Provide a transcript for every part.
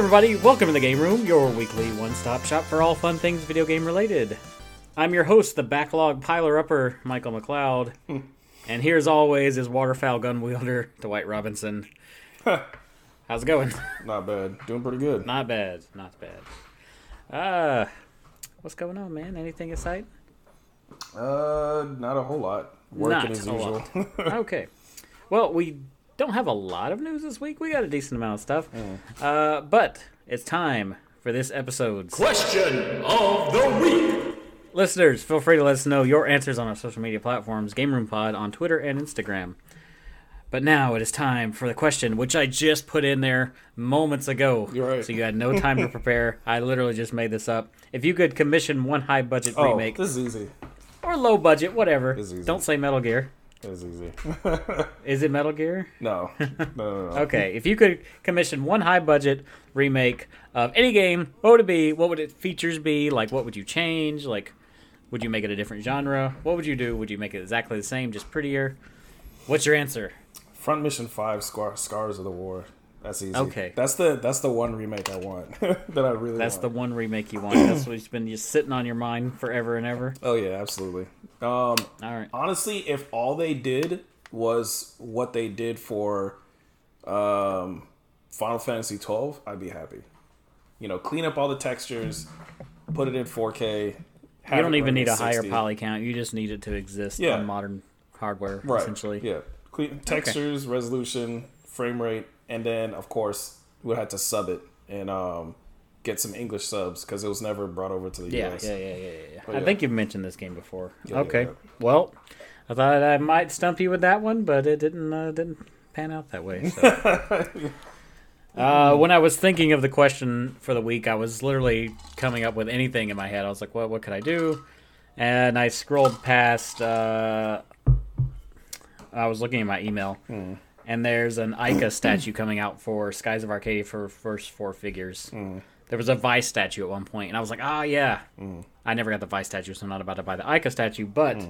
Everybody. Welcome to the Game Room, your weekly one stop shop for all fun things video game related. I'm your host, the backlog piler upper, Michael McLeod. and here, as always, is waterfowl gun wielder, Dwight Robinson. How's it going? Not bad. Doing pretty good. Not bad. Not bad. Uh, what's going on, man? Anything in sight? Uh, not a whole lot. Working Not as usual. okay. Well, we don't have a lot of news this week. We got a decent amount of stuff. Uh, but it's time for this episode's Question of the week. Listeners, feel free to let us know your answers on our social media platforms, Game Room Pod on Twitter and Instagram. But now it is time for the question, which I just put in there moments ago. Right. So you had no time to prepare. I literally just made this up. If you could commission one high budget oh, remake this is easy. or low budget, whatever. This is easy. Don't say Metal Gear. Is easy. Is it Metal Gear? no. No, no, no. Okay, if you could commission one high budget remake of any game, what would it be? What would its features be? Like, what would you change? Like, would you make it a different genre? What would you do? Would you make it exactly the same, just prettier? What's your answer? Front Mission 5 Scars of the War. That's easy. Okay. That's the that's the one remake I want. that I really That's the one remake you want. That's what's been just sitting on your mind forever and ever. Oh yeah, absolutely. Um All right. honestly, if all they did was what they did for um, Final Fantasy 12, I'd be happy. You know, clean up all the textures, put it in 4K. You don't even need a higher poly count. You just need it to exist Yeah. on modern hardware, right. essentially. Yeah, clean textures, resolution, frame rate, and then of course we had to sub it and um, get some English subs because it was never brought over to the Yeah, US. yeah, yeah, yeah, yeah. I yeah. think you've mentioned this game before. yeah, okay. yeah. Well, I thought I might stump you with that one, but it didn't uh, didn't pan out that way. So. uh, when I was thinking of the question for the week, I was literally coming up with anything in my head. I was like, "What? What could I do?" And I scrolled past. Uh, I was looking at my email, Hmm. And there's an Aika statue coming out for Skies of Arcadia for first four figures. Hmm. There was a Vyse statue at one point, and I was like, "Ah, yeah." Hmm. I never got the Vyse statue, so I'm not about to buy the Aika statue. But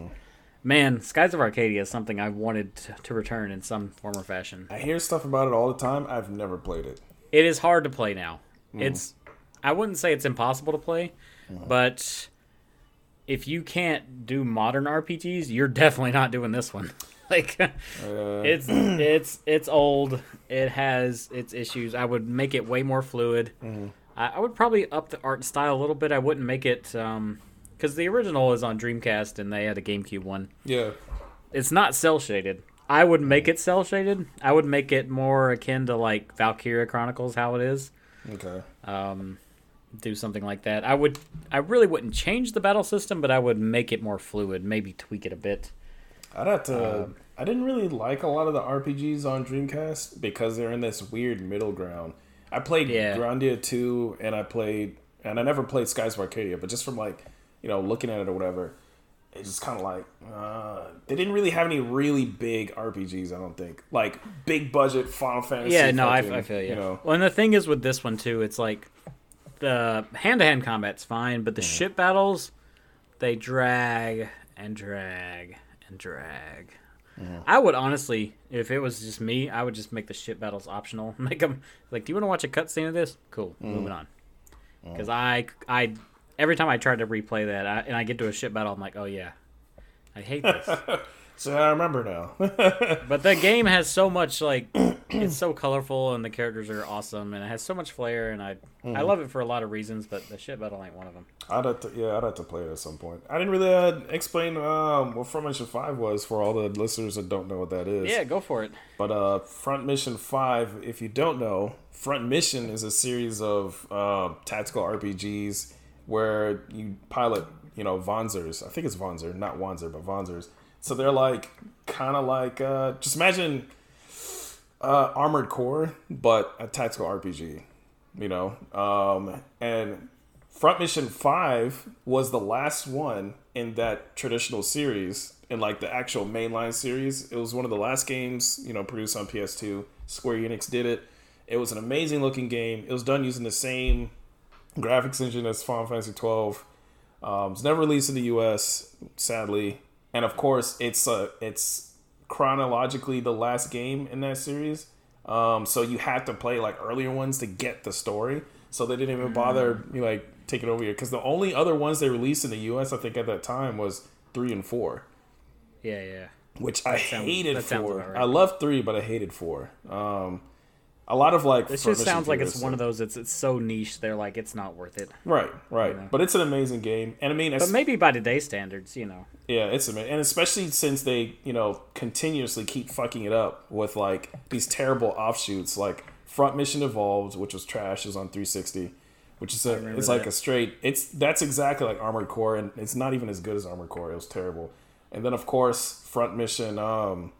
man, Skies of Arcadia is something I wanted to return in some form or fashion. I hear stuff about it all the time. I've never played it. It is hard to play now. It's I wouldn't say it's impossible to play, but if you can't do modern RPGs, you're definitely not doing this one. like Uh, it's it's it's old. It has its issues. I would make it way more fluid. I, I would probably up the art style a little bit. I wouldn't make it um because the original is on Dreamcast and they had a GameCube one. yeah. It's not cell shaded. I would make it cell shaded. I would make it more akin to like Valkyria Chronicles, how it is. Okay. Um, do something like that. I would. I really wouldn't change the battle system, but I would make it more fluid. Maybe tweak it a bit. I'd have to. Um, I didn't really like a lot of the RPGs on Dreamcast because they're in this weird middle ground. I played Yeah. Grandia 2 and I played, and I never played Skies of Arcadia, but just from like, you know, looking at it or whatever, it's just kind of like, uh, they didn't really have any really big RPGs, I don't think. Like, big budget Final Fantasy. Yeah, no, I, fucking, I feel you. You know, Well, and the thing is with this one too, it's like the hand-to-hand combat's fine, but the ship battles they drag and drag and drag. I would honestly, if it was just me, I would just make the ship battles optional. Make them like, do you want to watch a cutscene of this? Cool, mm. moving on. Because I, I, every time I try to replay that, I, and I get to a ship battle, I'm like, oh yeah, I hate this. so I remember now. But the game has so much like it's so colorful and the characters are awesome and it has so much flair and I I love it for a lot of reasons, but the shit battle ain't one of them. I'd have to, yeah, I'd have to play it at some point. I didn't really uh, explain um, what Front Mission Five was for all the listeners that don't know what that is. Yeah, go for it. But uh, Front Mission Five, if you don't know, Front Mission is a series of um, tactical RPGs where you pilot, you know, Vonzers. I think it's Vonzer, not Wanzer, but Vonzers. So they're like kind of like uh, just imagine uh, Armored Core, but a tactical RPG. You know, um, and Front Mission Five was the last one in that traditional series, in like the actual mainline series. It was one of the last games, you know, produced on PS2. Square Enix did it. It was an amazing looking game. It was done using the same graphics engine as Final Fantasy 12. Um, it's never released in the U.S. Sadly, and of course, it's uh, it's chronologically the last game in that series. Um, so you had to play like earlier ones to get the story. So they didn't even bother Mm. you know, like taking over here because the only other ones they released in the U.S. I think at that time was three and four, Yeah, yeah. which I sounds- hated that four. right. I loved three, but I hated four. Um, a lot of like It front just sounds like it's one of those. It's it's so niche. They're like it's not worth it. right, right. But it's an amazing game, and I mean, But maybe by today's standards, you know. Yeah, it's amazing, and especially since they, you know, continuously keep fucking it up with like these terrible offshoots, like Front Mission Evolved, which was trash, is on 360, which is a, it's like that. a straight, it's that's exactly like Armored Core, and it's not even as good as Armored Core. It was terrible, and then of course Front Mission, um,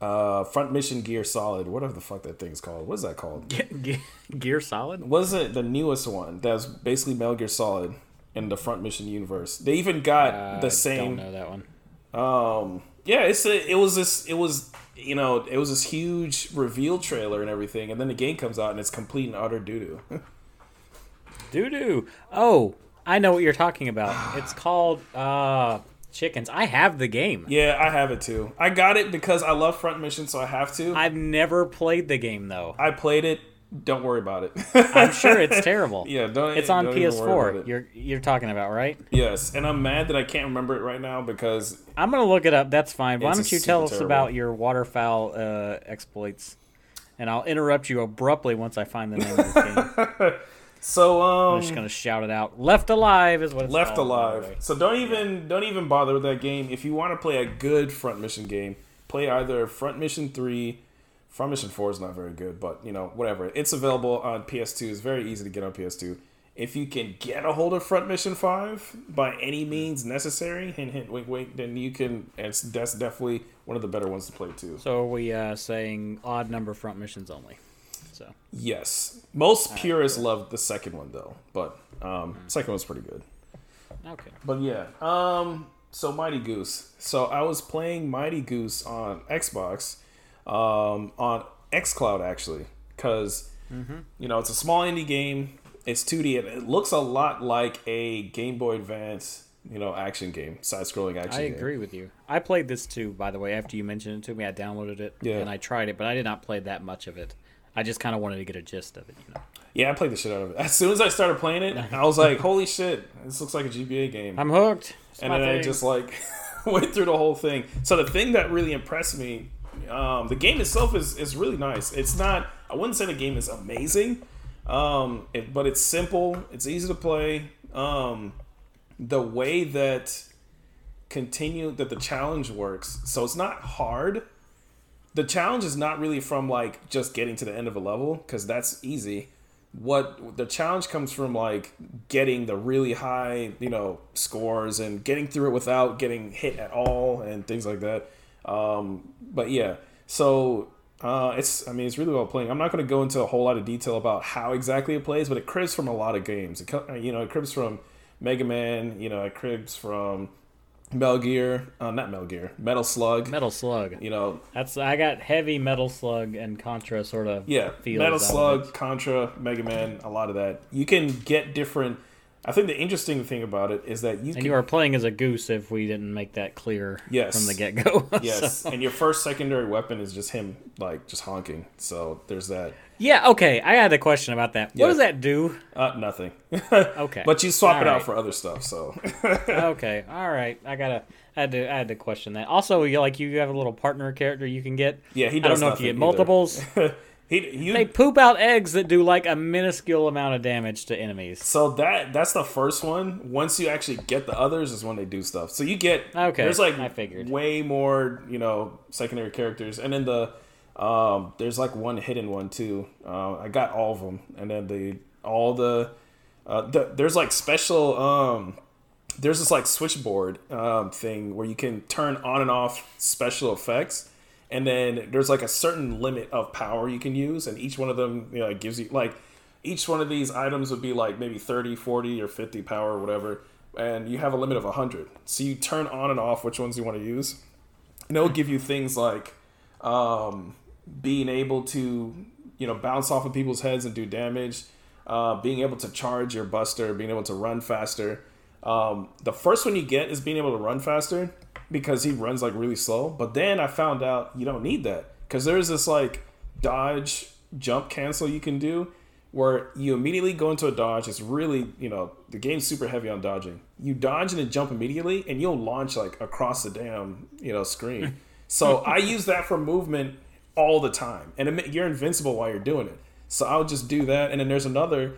uh, Front Mission Gear Solid, whatever the fuck that thing's called. What is that called? Ge- Gear Solid. was it the newest one that's basically Metal Gear Solid in the Front Mission universe? They even got Uh, the same. Don't know that one. Um, yeah, it's a, it was this it was you know it was this huge reveal trailer and everything, and then the game comes out and it's complete and utter doo doo. Doo doo. Oh, I know what you're talking about. It's called uh Chickens. I have the game. yeah, I have it too. I got it because I love Front Mission, so I have to. I've never played the game though. I played it. Don't worry about it. I'm sure it's terrible. yeah, don't. It's on don't even worry about PS4. it. You're you're talking about right? Yes, and I'm mad that I can't remember it right now because I'm gonna look it up. That's fine. Why don't you tell us terrible. about your waterfowl uh, exploits? And I'll interrupt you abruptly once I find the name of this game. so um I'm just gonna shout it out. Left Alive is what it's Left called, Alive. So don't even don't even bother with that game. If you want to play a good front mission game, play either Front Mission Three. Front Mission Four is not very good, but you know whatever. It's available on PS2. It's very easy to get on PS2. If you can get a hold of Front Mission Five by any means necessary, hint hint wink wink, then you can. It's that's definitely one of the better ones to play too. So are we uh, saying odd number front missions only? So Yes, most purists love the second one though, but um, Hmm. second one's pretty good. okay. But yeah, um, so Mighty Goose. So I was playing Mighty Goose on Xbox, um, on XCloud actually, because you know it's a small indie game. It's 2D and it looks a lot like a Game Boy Advance, you know, action game, side-scrolling action. I game. agree with you. I played this too, by the way. After you mentioned it to me, I downloaded it Yeah. and I tried it, but I did not play that much of it. I just kind of wanted to get a gist of it, you know. Yeah, I played the shit out of it. As soon as I started playing it, I was like, "Holy shit! This looks like a GBA game." I'm hooked. It's and then I just like went through the whole thing. So the thing that really impressed me, um, the game itself is is really nice. It's not. I wouldn't say the game is amazing, um, it, but it's simple. It's easy to play. Um, the way that continue that the challenge works. So it's not hard. The challenge is not really from like just getting to the end of a level because that's easy. What the challenge comes from like getting the really high you know scores and getting through it without getting hit at all and things like that. Um but yeah so uh it's i mean it's really well playing. I'm not going to go into a whole lot of detail about how exactly it plays but it cribs from a lot of games. It, you know it cribs from mega man you know it cribs from metal gear uh, not metal gear metal slug Metal Slug. you know That's I got heavy Metal Slug and Contra sort of Yeah, Metal Slug. Contra, Mega Man, a lot of that. You can get different. I think the interesting thing about it is that you And can you are playing as a goose if we didn't make that clear Yes. from the get go. yes, and your first secondary weapon is just him like just honking. So there's that. yeah, okay. I had a question about that. Yeah. What does that do? Uh, nothing. Okay. but you swap it All out for other stuff. So okay, all right. I gotta. I had to. I had to question that. Also, you like you have a little partner character you can get. yeah, he I don't know if you get multiples. He you they poop out eggs that do like a minuscule amount of damage to enemies. So that that's the first one. Once you actually get the others, is when they do stuff. So you get Okay, There's like I figured. way more you know secondary characters, and then the um, there's like one hidden one too. Uh, I got all of them, and then the all the, uh, the there's like special um, there's this like switchboard um, thing where you can turn on and off special effects and then there's like a certain limit of power you can use and each one of them you know gives you like each one of these items would be like maybe 30 40 or 50 power or whatever and you have a limit of 100 so you turn on and off which ones you want to use and it'll give you things like um, being able to you know bounce off of people's heads and do damage uh, being able to charge your buster being able to run faster. Um, the first one you get is being able to run faster because he runs like really slow but then i found out you don't need that because there's this like dodge jump cancel you can do where you immediately go into a dodge. It's really, you know, the game's super heavy on dodging. You dodge and then jump immediately, and you'll launch like across the damn, you know, screen. so I use that for movement all the time, and you're invincible while you're doing it. So I'll just do that, and then there's another,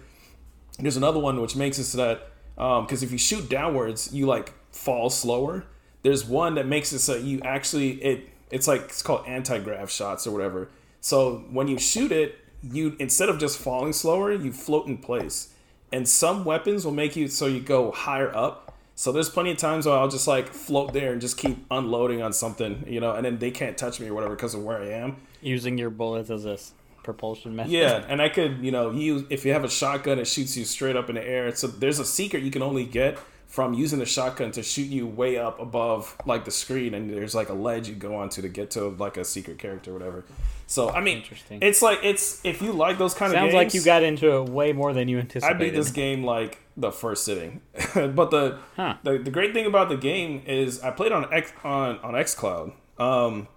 there's another one which makes it so that because um, if you shoot downwards, you like fall slower. There's one that makes it so you actually it it's like it's called anti-grav shots or whatever. So when you shoot it, you instead of just falling slower, you float in place. And some weapons will make you so you go higher up. So there's plenty of times where I'll just like float there and just keep unloading on something, you know, and then they can't touch me or whatever because of where I am. Using your bullets as a propulsion method. Yeah, and I could, you know, use if you have a shotgun, it shoots you straight up in the air. So there's a secret you can only get from using the shotgun to shoot you way up above like the screen, and there's like a ledge you go onto to get to like a secret character or whatever. So I mean, Interesting. it's like it's if you like those kind Sounds of Sounds like you got into it way more than you anticipated. I beat this game like the first sitting. but the, Huh. the the great thing about the game is I played on X on on XCloud, um,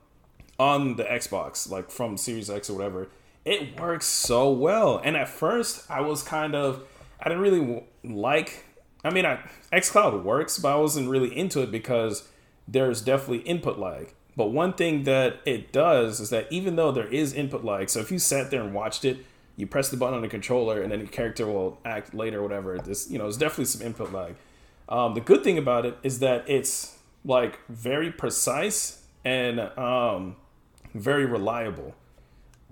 on the Xbox, like from Series X or whatever. It works so well. And at first, I was kind of I didn't really like. I mean, I, XCloud works, but I wasn't really into it because there's definitely input lag. But one thing that it does is that even though there is input lag, so if you sat there and watched it, you press the button on the controller and then your character will act later or whatever. This, you know, there's definitely some input lag. Um, the good thing about it is that it's like very precise and um, very reliable.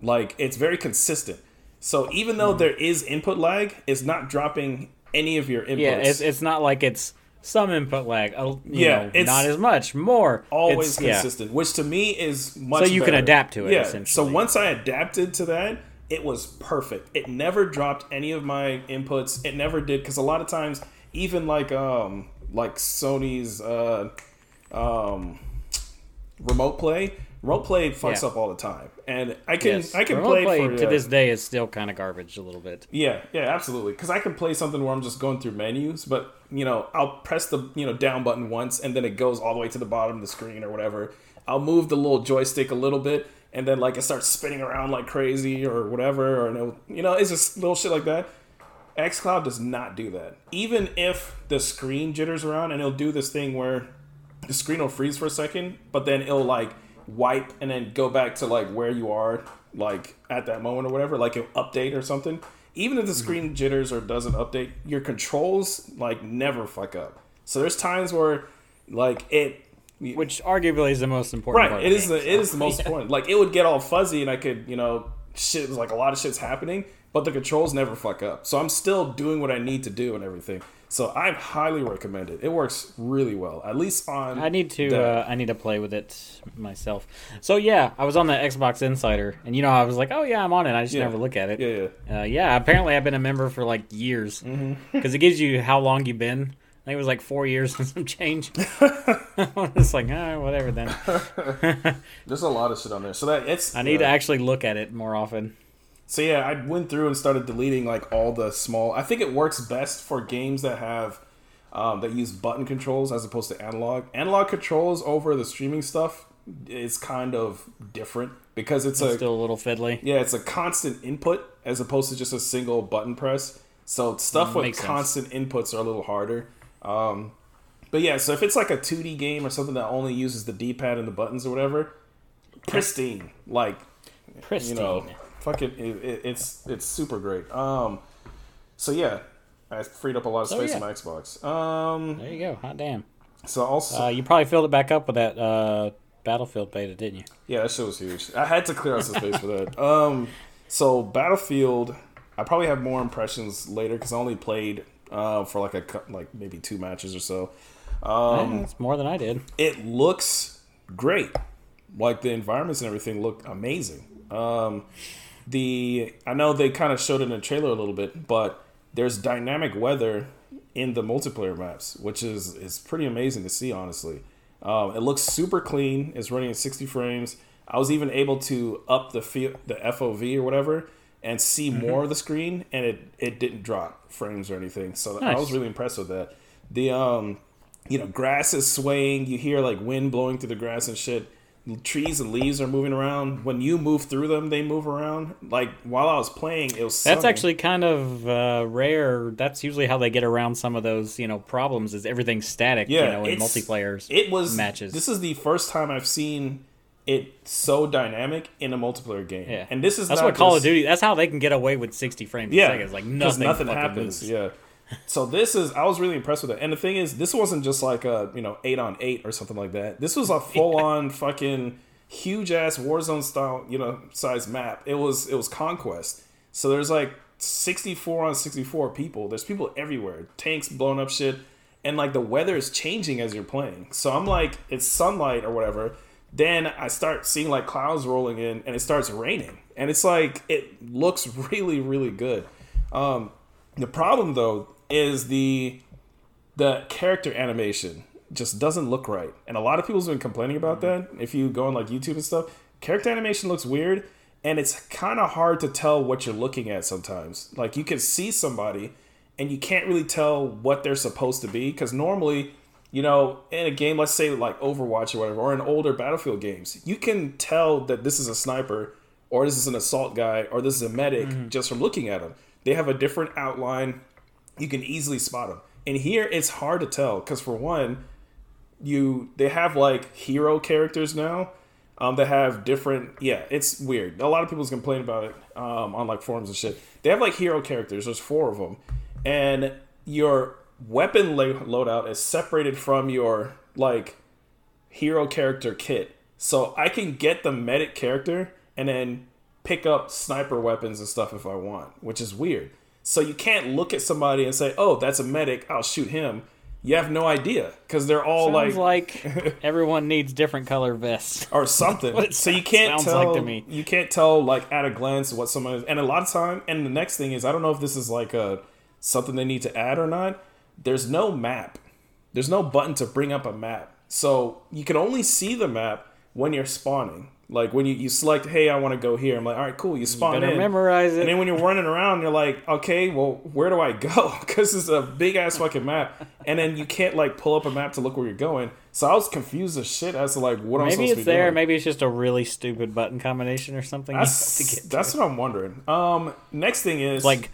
Like it's very consistent. So even though there is input lag, it's not dropping any of your inputs. yeah, it's, it's not like it's some input lag. uh, You Yeah, know, it's not as much, more. always It's- yeah. consistent, which to me is much. So you can adapt to it, Yeah. So once I adapted to that, it was perfect. It never dropped any of my inputs. It never did because a lot of times, even like um like Sony's uh um remote play, remote play fucks Yeah. up all the time, and I can Yes. I can Remote play, for to yeah. this uh, day is still kind of garbage a little bit. Yeah, yeah, absolutely. Because I can play something where I'm just going through menus, but you know, I'll press the you know down button once, and then it goes all the way to the bottom of the screen or whatever. I'll move the little joystick a little bit, and then like it starts spinning around like crazy or whatever, or it'll, you know, it's just little shit like that. XCloud does not do that. Even if the screen jitters around, and it'll do this thing where the screen will freeze for a second, but then it'll like wipe and then go back to like where you are, like at that moment or whatever, like it'll update or something. Even if the mm-hmm. screen jitters or doesn't update, your controls like never fuck up. So there's times where like it Which arguably is the most important part. right it is the it is the most important. Like it would get all fuzzy and I could you know shit was like a lot of shit's happening, but the controls never fuck up. So I'm still doing what I need to do and everything. So I highly recommend it. It works really well, at least on. I need to uh, I need to play with it myself. So yeah, I was on the Xbox Insider, and you know I was like, oh yeah, I'm on it. I just Yeah. never look at it. Yeah, yeah. Uh, yeah, apparently I've been a member for like years because Mm-hmm. it gives you how long you've been. I think it was like four years and some change. it's like, ah, whatever then. There's a lot of shit on there. So that it's. I need to actually look at it more often. So yeah, I went through and started deleting like all the small. I think it works best for games that have um, that use button controls as opposed to analog. Analog controls over the streaming stuff is kind of different because it's a Still a little fiddly. yeah, it's a constant input as opposed to just a single button press. So stuff with Makes sense. constant inputs are a little harder. Um, but yeah, so if it's like a 2D game or something that only uses the D-pad and the buttons or whatever, pristine, like Pristine. you know, fucking, it, it, it's it's super great. Um, so yeah, I freed up a lot of So, space yeah. on my Xbox. Um, there you go. Hot damn. so also, Uh, you probably filled it back up with that uh, Battlefield beta, didn't you? Yeah, that shit was huge. I had to clear out some space for that. Um, so Battlefield, I probably have more impressions later because I only played uh, for like a like maybe two matches or so. Um, Yeah, that's more than I did. it looks great. Like the environments and everything look amazing. Um, the I know they kind of showed it in the trailer a little bit, but there's dynamic weather in the multiplayer maps, which is is pretty amazing to see. Honestly, um, it looks super clean. It's running at 60 frames. I was even able to up the fe- the FOV or whatever and see Mm-hmm. more of the screen, and it it didn't drop frames or anything. So I was really impressed with that. The um, you know, grass is swaying. You hear like wind blowing through the grass and shit. Trees and leaves are moving around. When you move through them, they move around. Like while I was playing, it was That's actually kind of uh, rare. That's usually how they get around some of those, you know, problems. Is everything's static, yeah, you know, in multiplayers. It was matches. This is the first time I've seen it so dynamic in a multiplayer game. yeah, and this is that's what Call of Duty. That's how they can get away with sixty frames yeah, a second. It's like nothing, fucking happens. moves. Yeah. So this is I was really impressed with it. And the thing is, this wasn't just like a you know eight on eight or something like that. This was a full on fucking huge ass Warzone style you know size map. It was it was conquest. So there's like 64 on 64 people. There's people everywhere. Tanks blown up shit. And like the weather is changing as you're playing. So I'm like, it's sunlight or whatever. Then I start seeing like clouds rolling in and it starts raining. And it's like, it looks really, really good. Um, the problem though is the the character animation just doesn't look right. And a lot of people's been complaining about mm-hmm. that. If you go on like YouTube and stuff, character animation looks weird and it's kind of hard to tell what you're looking at sometimes. Like you can see somebody and you can't really tell what they're supposed to be because normally, you know, in a game, let's say like Overwatch or whatever, or in older Battlefield games, you can tell that this is a sniper or this is an assault guy or this is a medic mm-hmm. just from looking at them. They have a different outline. You can easily spot them. And here it's hard to tell because for one, you they have like hero characters now um, that have different yeah it's weird. A lot of people's complain about it um, on like forums and shit. They have like hero characters there's four of them and your weapon lo- loadout is separated from your like hero character kit. So i can get the medic character and then pick up sniper weapons and stuff if i want which is weird so you can't look at somebody and say oh that's a medic i'll shoot him you have no idea because they're all Sounds like like everyone needs different color vests. or something. So you can't sounds tell. like to me. You can't tell like at a glance what someone is. And a lot of time, and the next thing is, I don't know if this is like a something they need to add or not. There's no map. There's no button to bring up a map. So you can only see the map when you're spawning. Like when you, you select, hey, I want to go here. I'm like, all right, cool. You spawn Better in. memorize it, And then when you're running around, you're like, okay, well, where do I go? Because it's a big ass fucking map, and then you can't like pull up a map to look where you're going. So I was confused as shit as to like what I'm Maybe supposed it's to be there. doing. Maybe it's just a really stupid button combination or something. you to That's get to. that's what I'm wondering. Um, next thing is like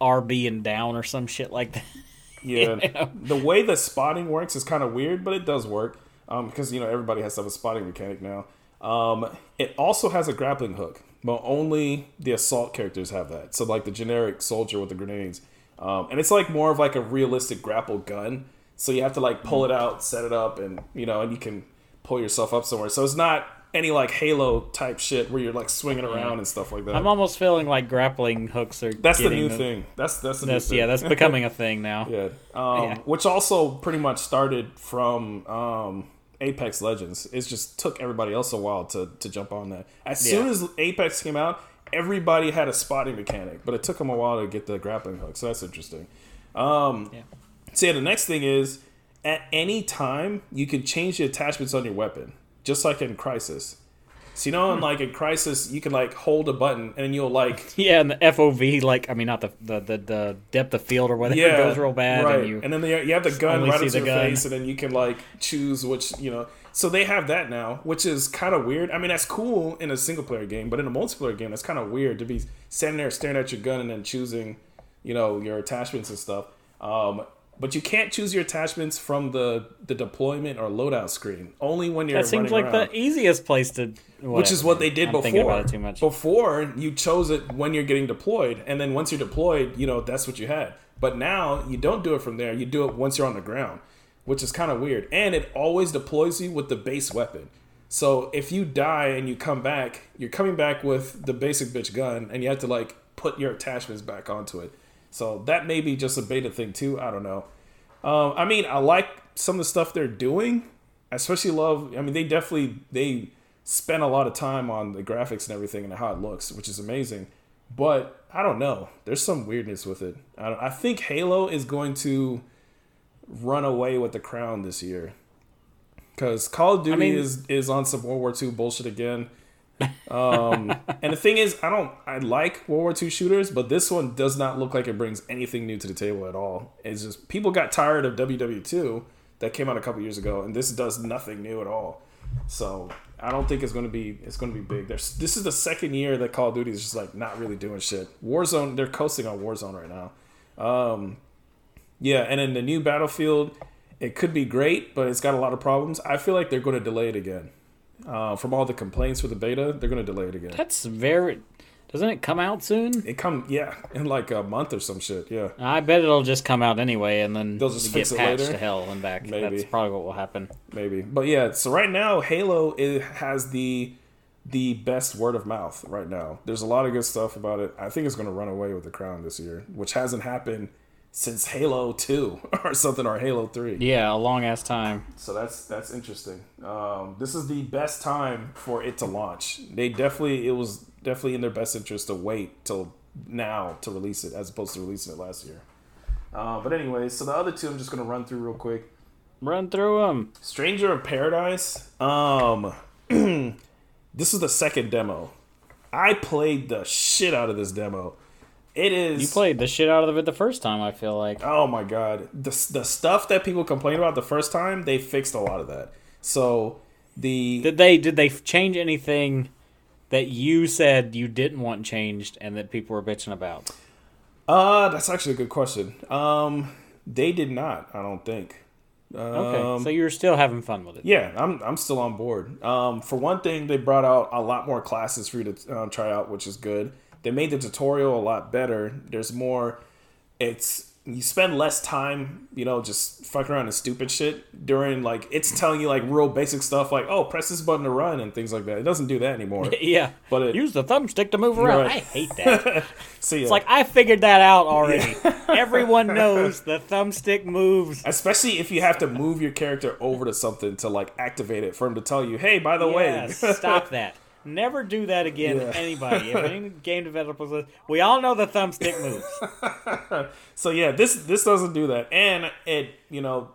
RB and down or some shit like that. yeah, you know? the way the spotting works is kind of weird, but it does work. Um, because you know everybody has to have a spotting mechanic now. Um, it also has a grappling hook, but only the assault characters have that. So like the generic soldier with the grenades, um, and it's like more of like a realistic grapple gun. So you have to like pull it out, set it up, and you know, and you can pull yourself up somewhere. So it's not any like Halo type shit where you're like swinging around and stuff like that. I'm almost feeling like grappling hooks are. that's the new thing. That's that's the That's new thing. yeah, that's becoming a thing now. Yeah. Um, Yeah. Which also pretty much started from um, Apex Legends. It just took everybody else a while to, to jump on that. As soon as Apex came out, everybody had a spotting mechanic, but it took them a while to get the grappling hook. So that's interesting. Um, Yeah. So yeah, the next thing is at any time you can change the attachments on your weapon, just like in Crysis. So you know, Hmm. in like a Crysis, you can like hold a button and you'll like Yeah, and the FOV, like I mean, not the the the, the depth of field or whatever yeah, goes real bad, right. and you then the, you have the gun right see up to the your gun. face, and then you can like choose which you know. So they have that now, which is kind of weird. I mean, that's cool in a single player game, but in a multiplayer game, that's kind of weird to be standing there staring at your gun and then choosing, you know, your attachments and stuff. Um, but you can't choose your attachments from the the deployment or loadout screen. Only when you're that seems like around the easiest place to. which is what they did I'm before. Thinking about it too much. Before you chose it when you're getting deployed, and then once you're deployed, you know that's what you had. But now you don't do it from there. You do it once you're on the ground, which is kind of weird. And it always deploys you with the base weapon. So if you die and you come back, you're coming back with the basic bitch gun, and you have to like put your attachments back onto it. So that may be just a beta thing too. I don't know. Um, I mean, I like some of the stuff they're doing. I especially love. I mean, they definitely they spend a lot of time on the graphics and everything and how it looks, which is amazing. But I don't know. There's some weirdness with it. I, don't, I think Halo is going to run away with the crown this year because Call of Duty mean- is is on some World War II bullshit again. Um, and the thing is, I don't. I like World War II shooters, but this one does not look like it brings anything new to the table at all. It's just people got tired of WW2 that came out a couple years ago, and this does nothing new at all. So I don't think it's going to be it's going to be big. There's this is the second year that Call of Duty is just like not really doing shit. Warzone, they're coasting on Warzone right now. Um, yeah, and in the new Battlefield, it could be great, but it's got a lot of problems. I feel like they're going to delay it again. Uh, from all the complaints for the beta, they're going to delay it again. That's very. Doesn't it come out soon? It come yeah in like a month or some shit. Yeah, I bet it'll just come out anyway, and then They'll just get patched later? to hell and back. Maybe. That's probably what will happen. maybe. But yeah, so right now Halo it has the the best word of mouth right now. There's a lot of good stuff about it. I think it's going to run away with the crown this year, which hasn't happened since Halo 2 or something or Halo 3. Yeah, a long ass time. So that's that's interesting. Um, this is the best time for it to launch. They definitely it was definitely in their best interest to wait till now to release it as opposed to releasing it last year. Uh, but anyways, so the other two I'm just gonna run through real quick. Run through them. Stranger of Paradise. Um, this is the second demo. I played the shit out of this demo. It is You played the shit out of it the first time. I feel like. Oh my god, the the stuff that people complained about the first time, they fixed a lot of that. So the Did they did they change anything that you said you didn't want changed and that people were bitching about? uh, that's actually a good question. Um, they did not. I don't think. Okay, Um, so you're still having fun with it. Yeah, I'm I'm still on board. Um, for one thing, they brought out a lot more classes for you to um, try out, which is good. They made the tutorial a lot better. There's more. It's you spend less time, you know, just fucking around and stupid shit during like it's telling you like real basic stuff like oh press this button to run and things like that. It doesn't do that anymore. Yeah, But it- use the thumbstick to move around. Right. I hate that. See, It's like I figured that out already. Everyone knows the thumbstick moves. especially if you have to move your character over to something to like activate it for him to tell you, hey, by the Yes, way, stop that. Never do that again. Yeah. Anybody, if any game developers, we all know the thumbstick moves. So yeah, this this doesn't do that, and it you know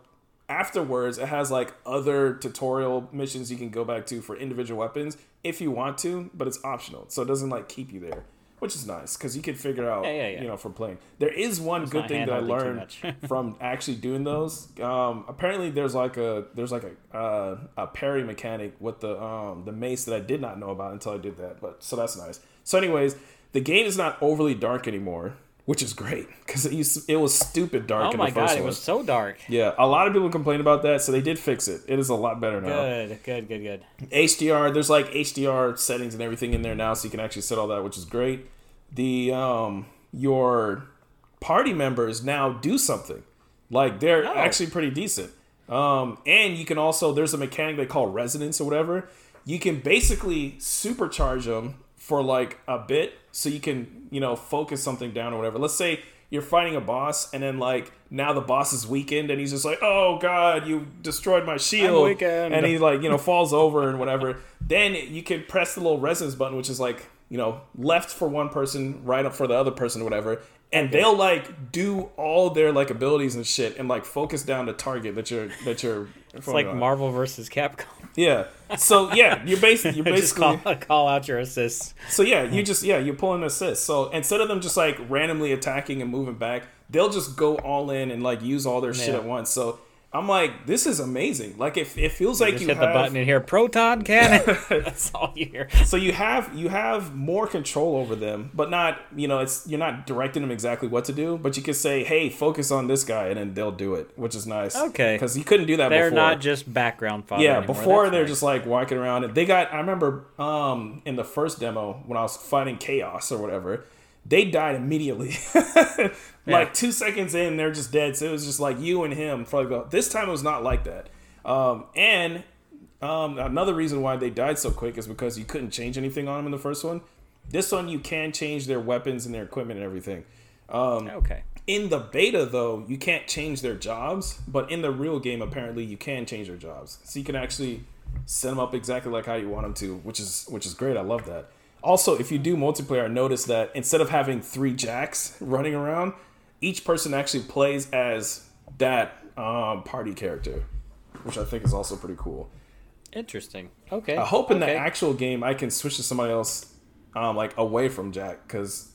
afterwards it has like other tutorial missions you can go back to for individual weapons if you want to, but it's optional, so it doesn't like keep you there, which is nice because you can figure out Yeah, yeah, yeah. you know from playing. There is one good thing that I learned from actually doing those. Um, apparently, there's like a there's like a uh, a parry mechanic with the um, the mace that I did not know about until I did that. But so that's nice. So, anyways, the game is not overly dark anymore, which is great because it it was stupid dark. Oh in my the first god, it was so dark. Yeah, a lot of people complain about that, so they did fix it. It is a lot better now. Good, good, good, good. HDR, there's like HDR settings and everything in there now, so you can actually set all that, which is great. The um your party members now do something. Like they're Oh. actually pretty decent. Um and you can also there's a mechanic they call resonance or whatever. You can basically supercharge them for like a bit so you can, you know, focus something down or whatever. Let's say you're fighting a boss and then like now the boss is weakened and he's just like, "Oh god, you destroyed my shield." And he like, you know, falls over and whatever. Then you can press the little resonance button which is like, you know, left for one person, right up for the other person or whatever. And they'll like do all their like abilities and shit and like focus down the target that you're that you're It's like Marvel versus Capcom. Yeah. So yeah, you're basically you're just basically call, call out your assists. so yeah, you just yeah, you're pulling assists. So instead of them just like randomly attacking and moving back, they'll just go all in and like use all their shit at once. So I'm like, this is amazing. Like it, it feels like Just you hit have the button in here, proton cannon. That's all you hear. so you have you have more control over them, but not you know it's you're not directing them exactly what to do, but you can say, hey, focus on this guy, and then they'll do it, which is nice. Okay. because you couldn't do that. They're before. not just background fodder. Yeah, anymore. before That's they're nice. just like walking around. They got. I remember um in the first demo when I was fighting chaos or whatever, they died immediately. like two seconds in, they're just dead. So it was just like you and him. This time, it was not like that. Um, and um, another reason why they died so quick is because you couldn't change anything on them in the first one. This one, you can change their weapons and their equipment and everything. okay. In the beta, though, you can't change their jobs, but in the real game, apparently, you can change their jobs. So you can actually set them up exactly like how you want them to, which is which is great. I love that. Also, if you do multiplayer, notice that instead of having three jacks running around, each person actually plays as that um, party character, which I think is also pretty cool. Interesting. Okay. I hope in the actual game I can switch to somebody else, um, like away from Jack, because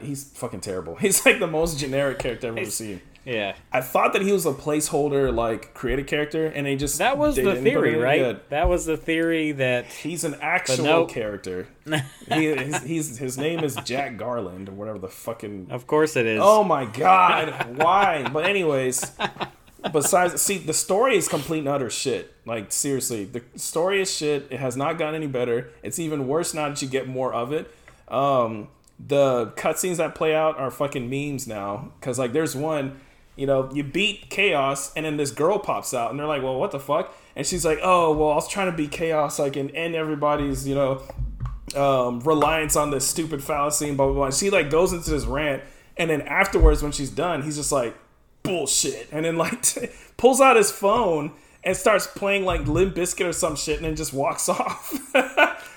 he's fucking terrible. He's like the most generic character I've ever seen. Yeah. I thought that he was a placeholder, like creative character, and they just That was the theory, right? That was the theory that He's an actual nope. character. he, his, he's, his name is Jack Garland or whatever the fucking. of course it is. Oh my god, why? But anyways, besides, see, the story is complete and utter shit. Like seriously, the story is shit. It has not gotten any better. It's even worse now that you get more of it. Um, the cutscenes that play out are fucking memes now. Cause like, there's one, you know, you beat chaos, and then this girl pops out, and they're like, "Well, what the fuck?" And she's like, "Oh, well, I was trying to be chaos, like, and end everybody's, you know." um, reliance on this stupid fallacy and blah blah blah. She like goes into this rant, and then afterwards, when she's done, he's just like bullshit, and then like pulls out his phone and starts playing like Limp Bizkit or some shit, and then just walks off.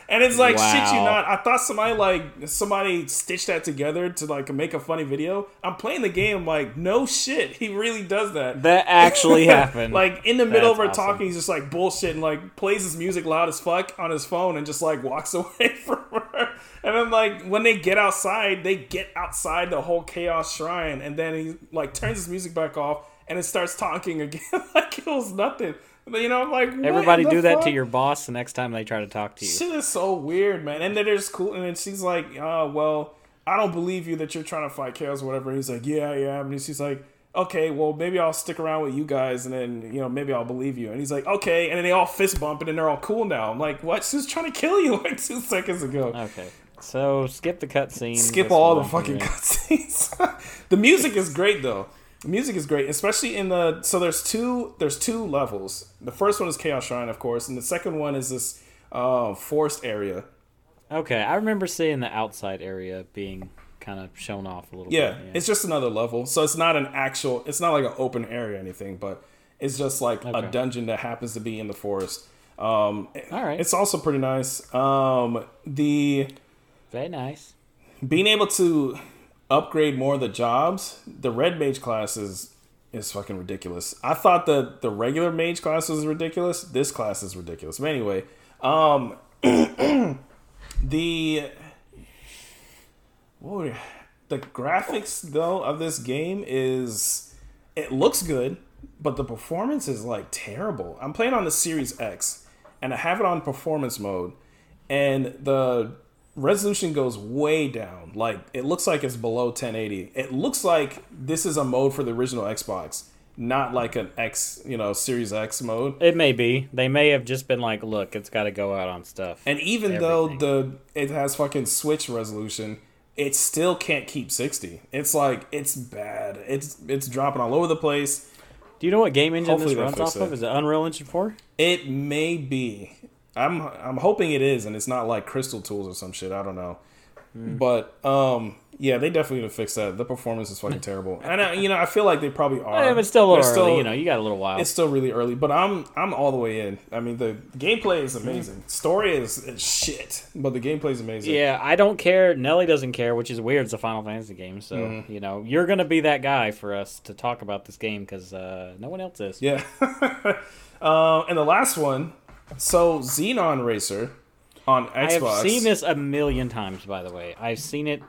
And it's like shit, you not. I thought somebody like somebody stitched that together to like make a funny video. I'm playing the game, like no shit, he really does that. That actually happened. Like in the middle of her That's awesome. talking, he's just like bullshit and like plays his music loud as fuck on his phone and just like walks away from her. And then like when they get outside, they get outside the whole chaos shrine, and then he like turns his music back off and it starts talking again like it was nothing. But, you know, like Everybody do that to your boss the next time they try to talk to you. Shit is so weird, man. And then there's cool, and then she's like, "Oh, well, I don't believe you that you're trying to fight chaos, or whatever." And he's like, "Yeah, yeah." And she's like, "Okay, well, maybe I'll stick around with you guys, and then you know, maybe I'll believe you." And he's like, "Okay," and then they all fist bump, and then they're all cool now. I'm like, "What? She was trying to kill you like two seconds ago." Okay. So skip the cutscene. Skip all the fucking cutscenes. the music is great though. The music is great, especially in the so there's two there's two levels. The first one is Chaos Shrine, of course, and the second one is this uh, forest area. Okay, I remember seeing the outside area being kind of shown off a little Yeah, bit. it's just another level. So it's not an actual. It's not like an open area or anything, but it's just like a dungeon that happens to be in the forest. Um, All right. It's also pretty nice. Um, the very nice. being able to upgrade more of the jobs, the red mage class is is fucking ridiculous. I thought the the regular mage class was ridiculous. This class is ridiculous. But anyway, um, the what were- the graphics though of this game is it looks good, but the performance is like terrible. I'm playing on the Series X and I have it on performance mode and the resolution goes way down. Like it looks like it's below 1080. It looks like this is a mode for the original Xbox, not like an X, you know, Series X mode. It may be. They may have just been like, look, it's got to go out on stuff. And even though the it has fucking Switch resolution, it still can't keep 60. It's like it's bad. It's it's dropping all over the place. Do you know what game engine Hopefully this runs off of? it. Is it Unreal Engine 4? It may be. I'm I'm hoping it is, and it's not like Crystal Tools or some shit. I don't know. Hmm. But um, yeah, they definitely need to fix that. The performance is fucking terrible, and I, you know I feel like they probably are. Yeah, it's still a little early. you know, you got a little while. it's still really early, but I'm I'm all the way in. I mean, the gameplay is Hmm. amazing. Story is, is shit, but the gameplay is amazing. Yeah, I don't care. Nelly doesn't care, which is weird. It's a Final Fantasy game, so Mm-hmm. you know you're gonna be that guy for us to talk about this game because uh, no one else is. Yeah. uh, and the last one, so Xenon Racer on Xbox. I've seen this a million times. By the way, I've seen it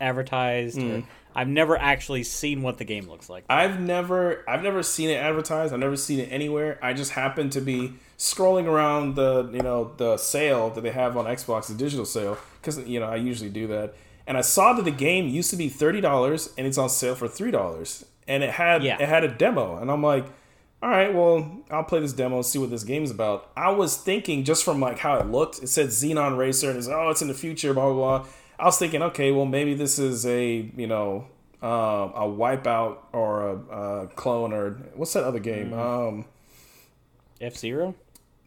advertised. Or- hmm. I've never actually seen what the game looks like. I've never I've never seen it advertised. I've never seen it anywhere. I just happened to be scrolling around the you know the sale that they have on Xbox, the digital sale, because you know I usually do that. And I saw that the game used to be thirty dollars and it's on sale for three dollars. And it had Yeah. it had a demo, and I'm like, all right, well I'll play this demo and see what this game's about. I was thinking just from like how it looked, it said Xenon Racer, and it's oh it's in the future, blah blah blah. I was thinking, okay, well maybe this is a you know um, a wipeout or a, a clone or what's that other game? Um, F Zero.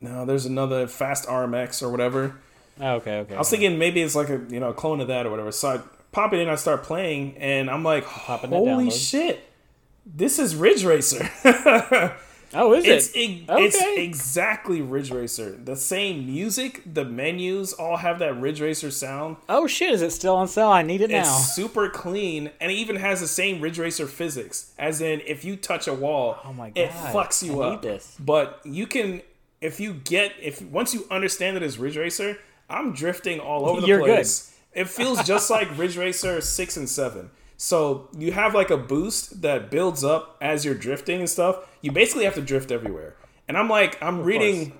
no, there's another Fast RMX or whatever. Oh, okay, okay. I was thinking maybe it's like a you know a clone of that or whatever. So I pop it in, I start playing, and I'm like, holy shit, this is Ridge Racer. oh, is it's it? e- it's exactly Ridge Racer. The same music, the menus all have that Ridge Racer sound. oh shit! Is it still on sale? I need it now. It's super clean, and it even has the same Ridge Racer physics. As in, if you touch a wall, Oh my God. it fucks you I need up. this. But you can, if you get, if once you understand that it's Ridge Racer, I'm drifting all over the You're good. place. It feels just like Ridge Racer six and seven. So you have like a boost that builds up as you're drifting and stuff. You basically have to drift everywhere. And I'm like, I'm reading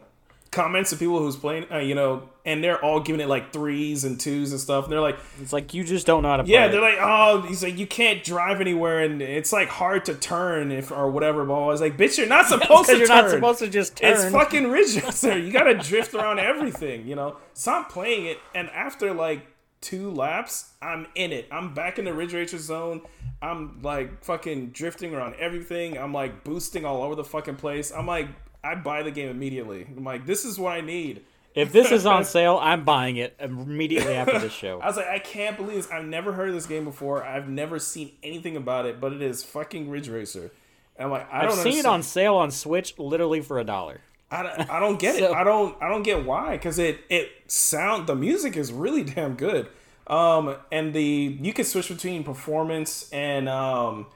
comments of people who's playing, uh, you know, and they're all giving it like threes and twos and stuff. And they're like, It's like you just don't know how to play. yeah, it. they're like, oh, he's like, you can't drive anywhere, and it's like hard to turn if or whatever. But I was like, bitch, you're not supposed to you're turn. not supposed to just turn. It's fucking Ridge Racer. You gotta drift around everything, you know. I'm playing it, and after like two laps, I'm in it. I'm back in the Ridge Racer zone. I'm like fucking drifting around everything. I'm like boosting all over the fucking place. I'm like, I buy the game immediately. I'm like, this is what I need. If this is on sale, I'm buying it immediately after this show. I was like, I can't believe this. I've never heard of this game before. I've never seen anything about it, but it is fucking Ridge Racer. And I'm like, I I've don't seen it on sale on Switch literally for a dollar. I don't, I don't get So- it. I don't I don't get why because it it sound the music is really damn good. Um and the you can switch between performance and um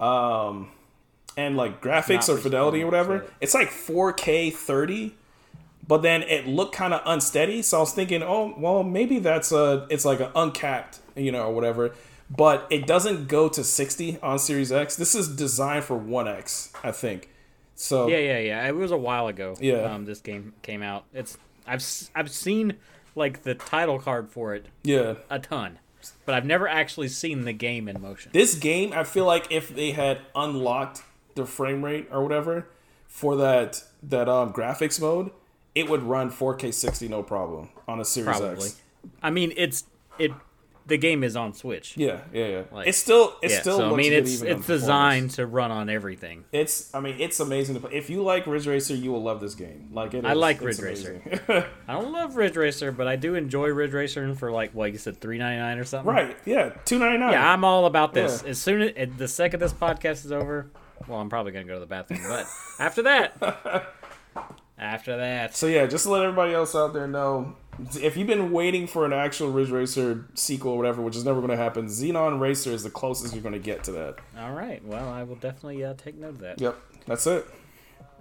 um and like graphics or fidelity or whatever. performance, It's like 4K 30, but then it looked kind of unsteady. So I was thinking, oh well, maybe that's a it's like an uncapped, you know, or whatever. But it doesn't go to 60 on Series X. This is designed for One X, I think. So Yeah, yeah, yeah. It was a while ago. Yeah. Um, this game came out. It's I've I've seen like the title card for it yeah. a ton, but I've never actually seen the game in motion. This game, I feel like if they had unlocked the frame rate or whatever for that that um graphics mode, it would run 4K 60 no problem on a Series Probably. X. I mean, it's it. The game is on Switch. Yeah, yeah, yeah. Like- it's still it Yeah, still so I mean, it's it's designed to run on everything. It's I mean, it's amazing to play. If you like Ridge Racer, you will love this game. Like it I like it's Ridge Racer. I don't love Ridge Racer, but I do enjoy Ridge Racer for like what you said, three ninety nine or something. right, yeah, 299. Yeah, I'm all about this. Yeah. As soon as the second this podcast is over, well, I'm probably gonna go to the bathroom. But after that, after that, So yeah, just to let everybody else out there know, if you've been waiting for an actual Ridge Racer sequel or whatever, which is never going to happen, Xenon Racer is the closest you're going to get to that. all right. Well, I will definitely uh, take note of that. Yep, that's it.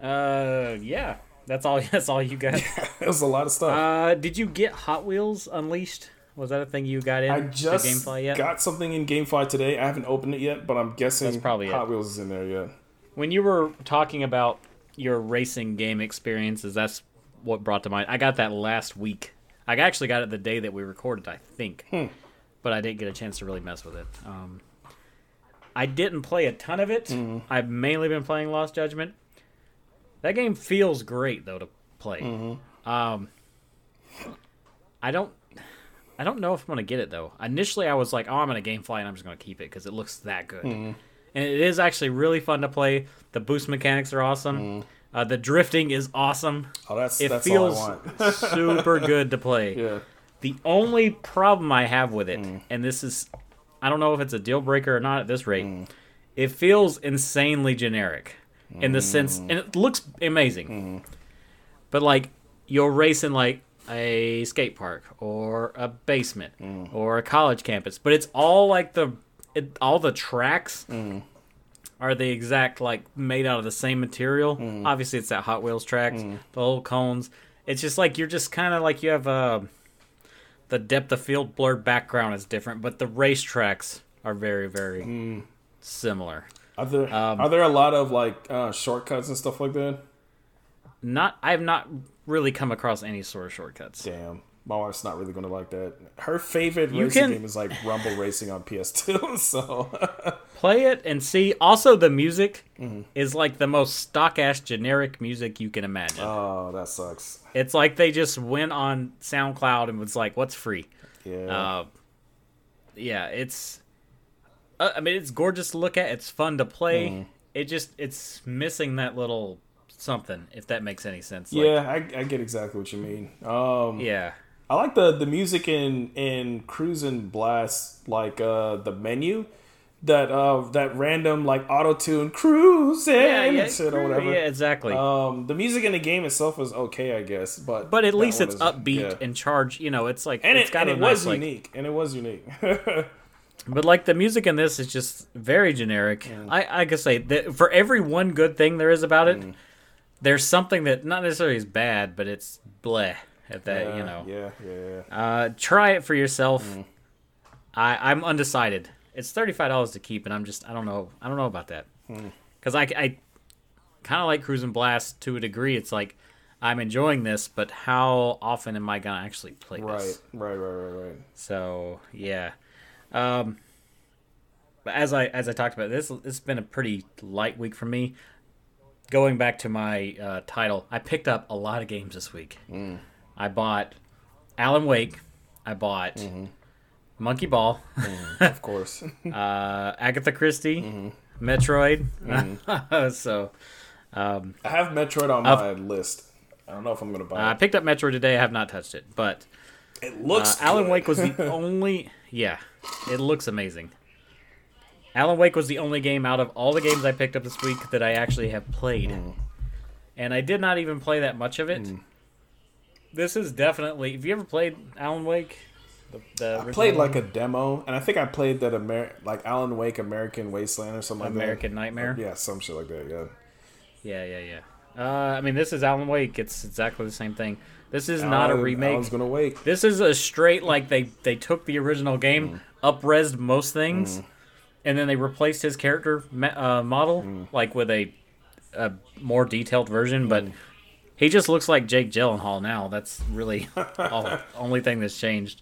Uh, yeah, that's all. That's all you got. It was a lot of stuff. uh, did you get Hot Wheels Unleashed? Was that a thing you got in I just GameFly yet? got something in GameFly today. I haven't opened it yet, but I'm guessing That's probably Hot it. Wheels is in there. Yeah. when you were talking about your racing game experiences, that's what brought to mind. I got that last week. I actually got it the day that we recorded, I think, Hmm. but I didn't get a chance to really mess with it. Um, I didn't play a ton of it. Hmm. I've mainly been playing Lost Judgment. That game feels great though to play. Mm-hmm. Um, I don't. I don't know if I'm gonna get it though. Initially, I was like, "Oh, I'm gonna GameFly and I'm just gonna keep it because it looks that good." Mm-hmm. And it is actually really fun to play. The boost mechanics are awesome. Uh, the drifting is awesome. Oh, that's It that's feels all I want. super good to play. yeah. The only problem I have with it, Mm. and this is, I don't know if it's a deal breaker or not at this rate, Mm. it feels insanely generic in the sense, Mm. and it looks amazing. Mm-hmm. But like, you're racing like a skate park or a basement Mm. or a college campus, but it's all like the, it, all the tracks Mm. Are the exact like made out of the same material. Mm. Obviously, it's that Hot Wheels tracks, the little cones. It's just like you're just kind of like you have uh, the depth of field blurred background is different, but the racetracks are very very Mm. similar. Are there Um, are there a lot of like uh, shortcuts and stuff like that? Not I have not really come across any sort of shortcuts. Damn. My wife's not really gonna like that. Her favorite You racing can- game is like Rumble Racing on PS2. So Play it and see. Also, the music Mm-hmm. is like the most stock ass generic music you can imagine. oh, that sucks. it's like they just went on SoundCloud and was like, "What's free?" Yeah. Uh, yeah, it's. Uh, I mean, it's gorgeous to look at. It's fun to play. Mm-hmm. It just it's missing that little something, if that makes any sense. Like, yeah, I, I get exactly what you mean. Um, yeah, I like the the music in in Cruis'n Blast, like uh the menu, that uh that random like auto tune cruising yeah, yeah, shit or whatever. yeah, exactly. Um, the music in the game itself was okay, I guess, but but at least it's upbeat yeah. and charged. You know, it's like and it's it, got and a it nice was like. unique, and it was unique. But like the music in this is just very generic. I I could say that for every one good thing there is about Mm. it, there's something that not necessarily is bad, but it's bleh at that. you know, yeah, yeah, yeah. Uh, try it for yourself. I, I'm undecided. it's thirty five dollars to keep, and I'm just I don't know I don't know about that because I I kind of like Cruis'n Blast to a degree. It's like I'm enjoying this, but how often am I gonna actually play Right, this? right, right, right, right. So yeah, um, but as I as I talked about this, it's been a pretty light week for me. Going back to my uh, title, I picked up a lot of games this week. I bought Alan Wake. I bought Monkey Ball, Of course. uh, Agatha Christie, Metroid. so I have Metroid on my list. I don't know if I'm gonna buy I it. picked up Metroid today. I have not touched it, but It Uh, looks. Alan. Wake was the only. Yeah, it looks amazing. Alan Wake was the only game out of all the games I picked up this week that I actually have played, Hmm. and I did not even play that much of it. This is definitely. Have you ever played Alan Wake? The, the I played like a demo, and I think I played that Amer- like Alan Wake American Wasteland or something American like that. Nightmare. Yeah, some shit like that. Yeah. Yeah, yeah, yeah. Uh, I mean, this is Alan Wake. It's exactly the same thing. This is not a remake. Alan's gonna wake. This is a straight like they they took the original game, upresed most things, and then they replaced his character uh, model like with a, a more detailed version. But he just looks like Jake Gyllenhaal now. That's really all only thing that's changed.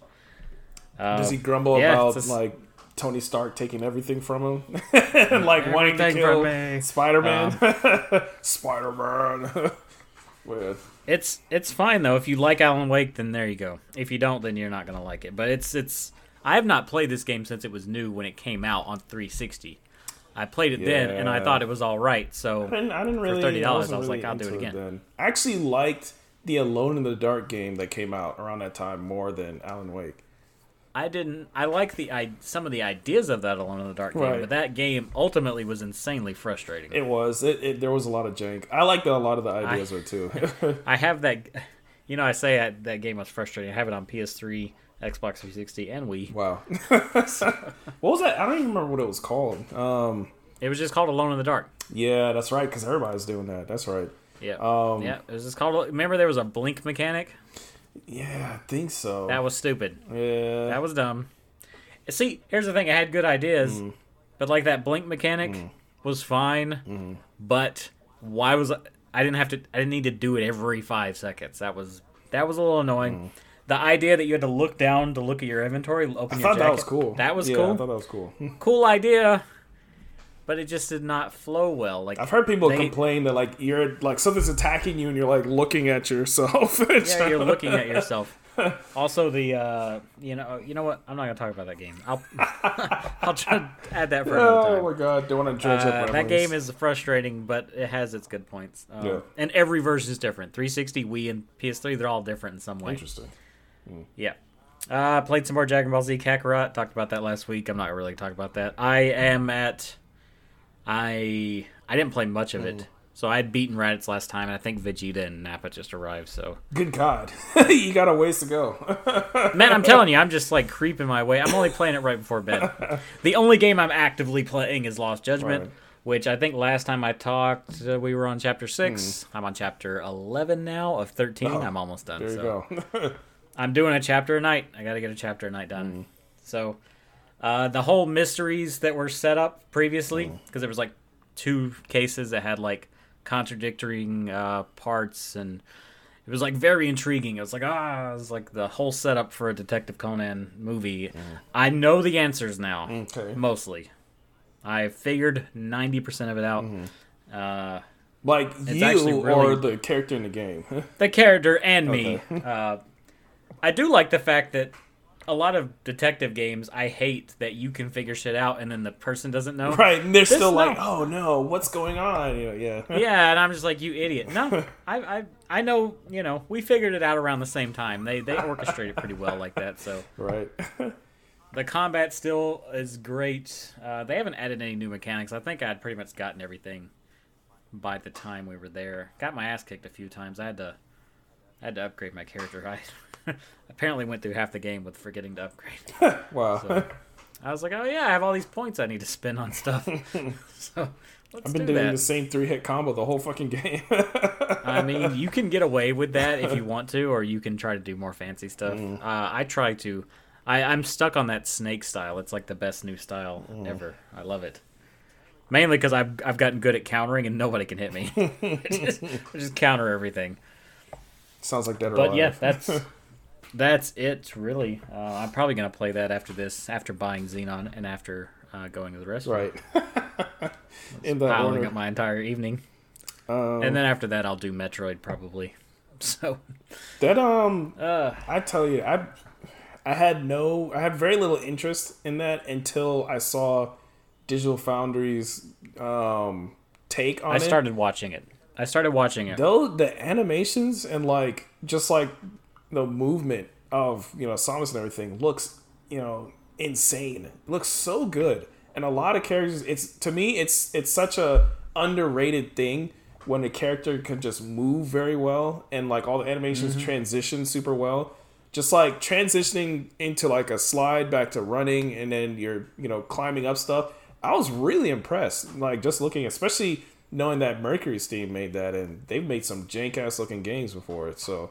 Uh, Does he grumble yeah, about it's a s- like Tony Stark taking everything from him, and like wanting to kill. Spider Man? Spider Man. Weird. It's it's fine though. If you like Alan Wake, then there you go. If you don't, then you're not gonna like it. But it's it's. I have not played this game since it was new when it came out on 360. I played it then, and I thought it was all right. So I didn't, I didn't really. $30, I wasn't was like, I'll do it again. Then. I actually liked the Alone in the Dark game that came out around that time more than Alan Wake. I didn't. I like the I, some of the ideas of that Alone in the Dark game, Right. but that game ultimately was insanely frustrating. It was. It, it there was a lot of jank. I liked that a lot of the ideas were too. I have that. You know, I say I, that game was frustrating. I have it on PS3, Xbox 360, and Wii. wow. what was that? I don't even remember what it was called. Um, It was just called Alone in the Dark. yeah, that's right. Because everybody's doing that. That's right. Yeah, Um, yeah. It was just called. Remember, there was a blink mechanic. Yeah, I think so. That was stupid. yeah. That was dumb. See, here's the thing: I had good ideas, Mm. but like that blink mechanic was fine. Mm-hmm. But why was I? I didn't have to. I didn't need to do it every five seconds. That was that was a little annoying. The idea that you had to look down to look at your inventory, open. I your thought that jacket, was cool. That was yeah, cool. I thought that was cool. cool idea, but it just did not flow well. Like I've heard people They- complain that like you're like something's attacking you and you're like looking at yourself. yeah, you're looking at yourself. Also, the uh, you know, you know what? I'm not gonna talk about that game. I'll I'll try to add that for another time. Oh my god! Don't want to dredge Uh, that game is frustrating, but it has its good points. Um, Yeah. And every version is different. 360, Wii, and PS3, they're all different in some way. interesting. Yeah. Uh, played some more Dragon Ball Z Kakarot. Talked about that last week. I'm not really talking about that. I am at. I I didn't play much of Mm. it, so I had beaten Raditz last time, and I think Vegeta and Nappa just arrived. So Good God, you got a ways to go. man, I'm telling you, I'm just like creeping my way. I'm only playing it right before bed. The only game I'm actively playing is Lost Judgment, Right. which I think last time I talked, uh, we were on chapter six. Hmm. I'm on chapter 11 now of 13. I'm almost done. Oh, there you so. go. I'm doing a chapter a night. I got to get a chapter a night done. Mm. So, uh, the whole mysteries that were set up previously, Mm. because there was like two cases that had like contradicting uh, parts, and it was like very intriguing. It was like ah, it was like the whole setup for a Detective Conan movie. I know the answers now, Mm. Okay. mostly. I figured ninety percent of it out. Mm-hmm. Uh, like you really- or the character in the game. the character and me. Okay. I do like the fact that a lot of detective games, I hate that you can figure shit out and then the person doesn't know. right, and they're still no. like, "Oh no, what's going on?" You know, yeah. Yeah, and I'm just like, you idiot. No, I, I, I know. You know, we figured it out around the same time. They, they orchestrate it pretty well like that. So right. the combat still is great. Uh, they haven't added any new mechanics. I think I'd pretty much gotten everything by the time we were there. Got my ass kicked a few times. I had to, I had to upgrade my character. I apparently went through half the game with forgetting to upgrade. wow. So I was like, oh yeah, I have all these points I need to spend on stuff. so let's I've been do doing that. the same three hit combo the whole fucking game. I mean, you can get away with that if you want to, or you can try to do more fancy stuff. Mm. Uh, I try to. I, I'm stuck on that snake style. It's like the best new style Mm. ever. I love it. Mainly because I've I've gotten good at countering and nobody can hit me. just, just counter everything. Sounds like Dead or But Alive. yeah, that's that's it really. Uh, I'm probably gonna play that after this, after buying Xenon, and after uh, going to the restaurant, right. In that piling order. up my entire evening. Um, and then after that, I'll do Metroid probably. So That um, uh, I tell you, I I had no, I had very little interest in that until I saw Digital Foundry's um take on I it. started watching it. I started watching it. Though the animations and like just like the movement of you know Samus and everything looks you know insane. It looks so good, and a lot of characters. It's to me, it's it's such a underrated thing when a character can just move very well and like all the animations mm-hmm. transition super well. Just like transitioning into like a slide back to running and then you're you know climbing up stuff. I was really impressed. Like just looking, especially knowing that MercurySteam made that, and they've made some jank ass looking games before it. So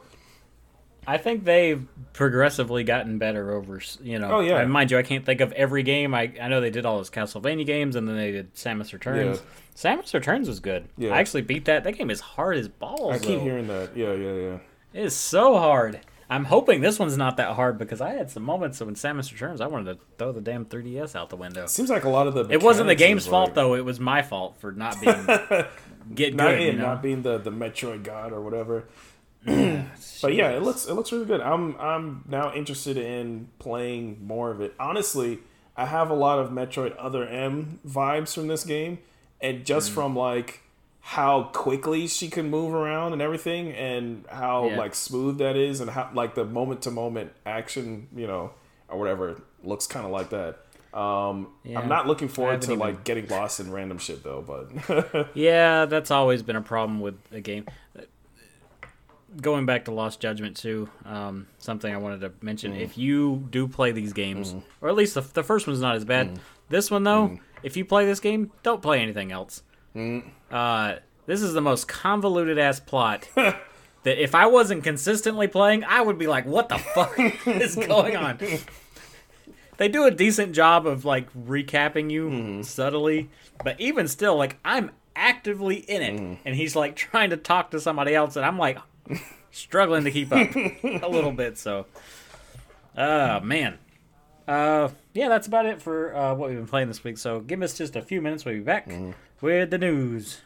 I think they've progressively gotten better over, you know. Oh, yeah. and mind you, I can't think of every game. I I know they did all those Castlevania games, and then they did Samus Returns. Samus Returns was good. Yeah. I actually beat that. That game is hard as balls. I keep though. hearing that. Yeah, yeah, yeah. It is so hard. I'm hoping this one's not that hard because I had some moments when Samus Returns, I wanted to throw the damn 3DS out the window. Seems like a lot of the It wasn't the game's fault like, though. It was my fault for not being get Not, good. yeah, you know? not being the the Metroid god or whatever. But yeah, it looks it looks really good. I'm I'm now interested in playing more of it. Honestly, I have a lot of Metroid Other M vibes from this game, and just Mm. from like how quickly she can move around and everything, and how Yeah. like smooth that is, and how like the moment to moment action, you know, or whatever looks kind of like that. Um, Yeah. I'm not looking forward to even- like getting lost in random shit though, but Yeah, that's always been a problem with a game. Going back to Lost Judgment too, um, something I wanted to mention. Mm. If you do play these games, Mm-hmm. or at least the, the first one's not as bad. This one though, if you play this game, don't play anything else. Mm. Uh, this is the most convoluted ass plot. That if I wasn't consistently playing, I would be like, "What the fuck is going on?" They do a decent job of like recapping you Mm-hmm. subtly, but even still, like I'm actively in it, Mm-hmm. and he's like trying to talk to somebody else, and I'm like struggling to keep up a little bit. So, oh man, uh, yeah, that's about it for uh, what we've been playing this week. So, give us just a few minutes. We'll be back Mm-hmm. with the news.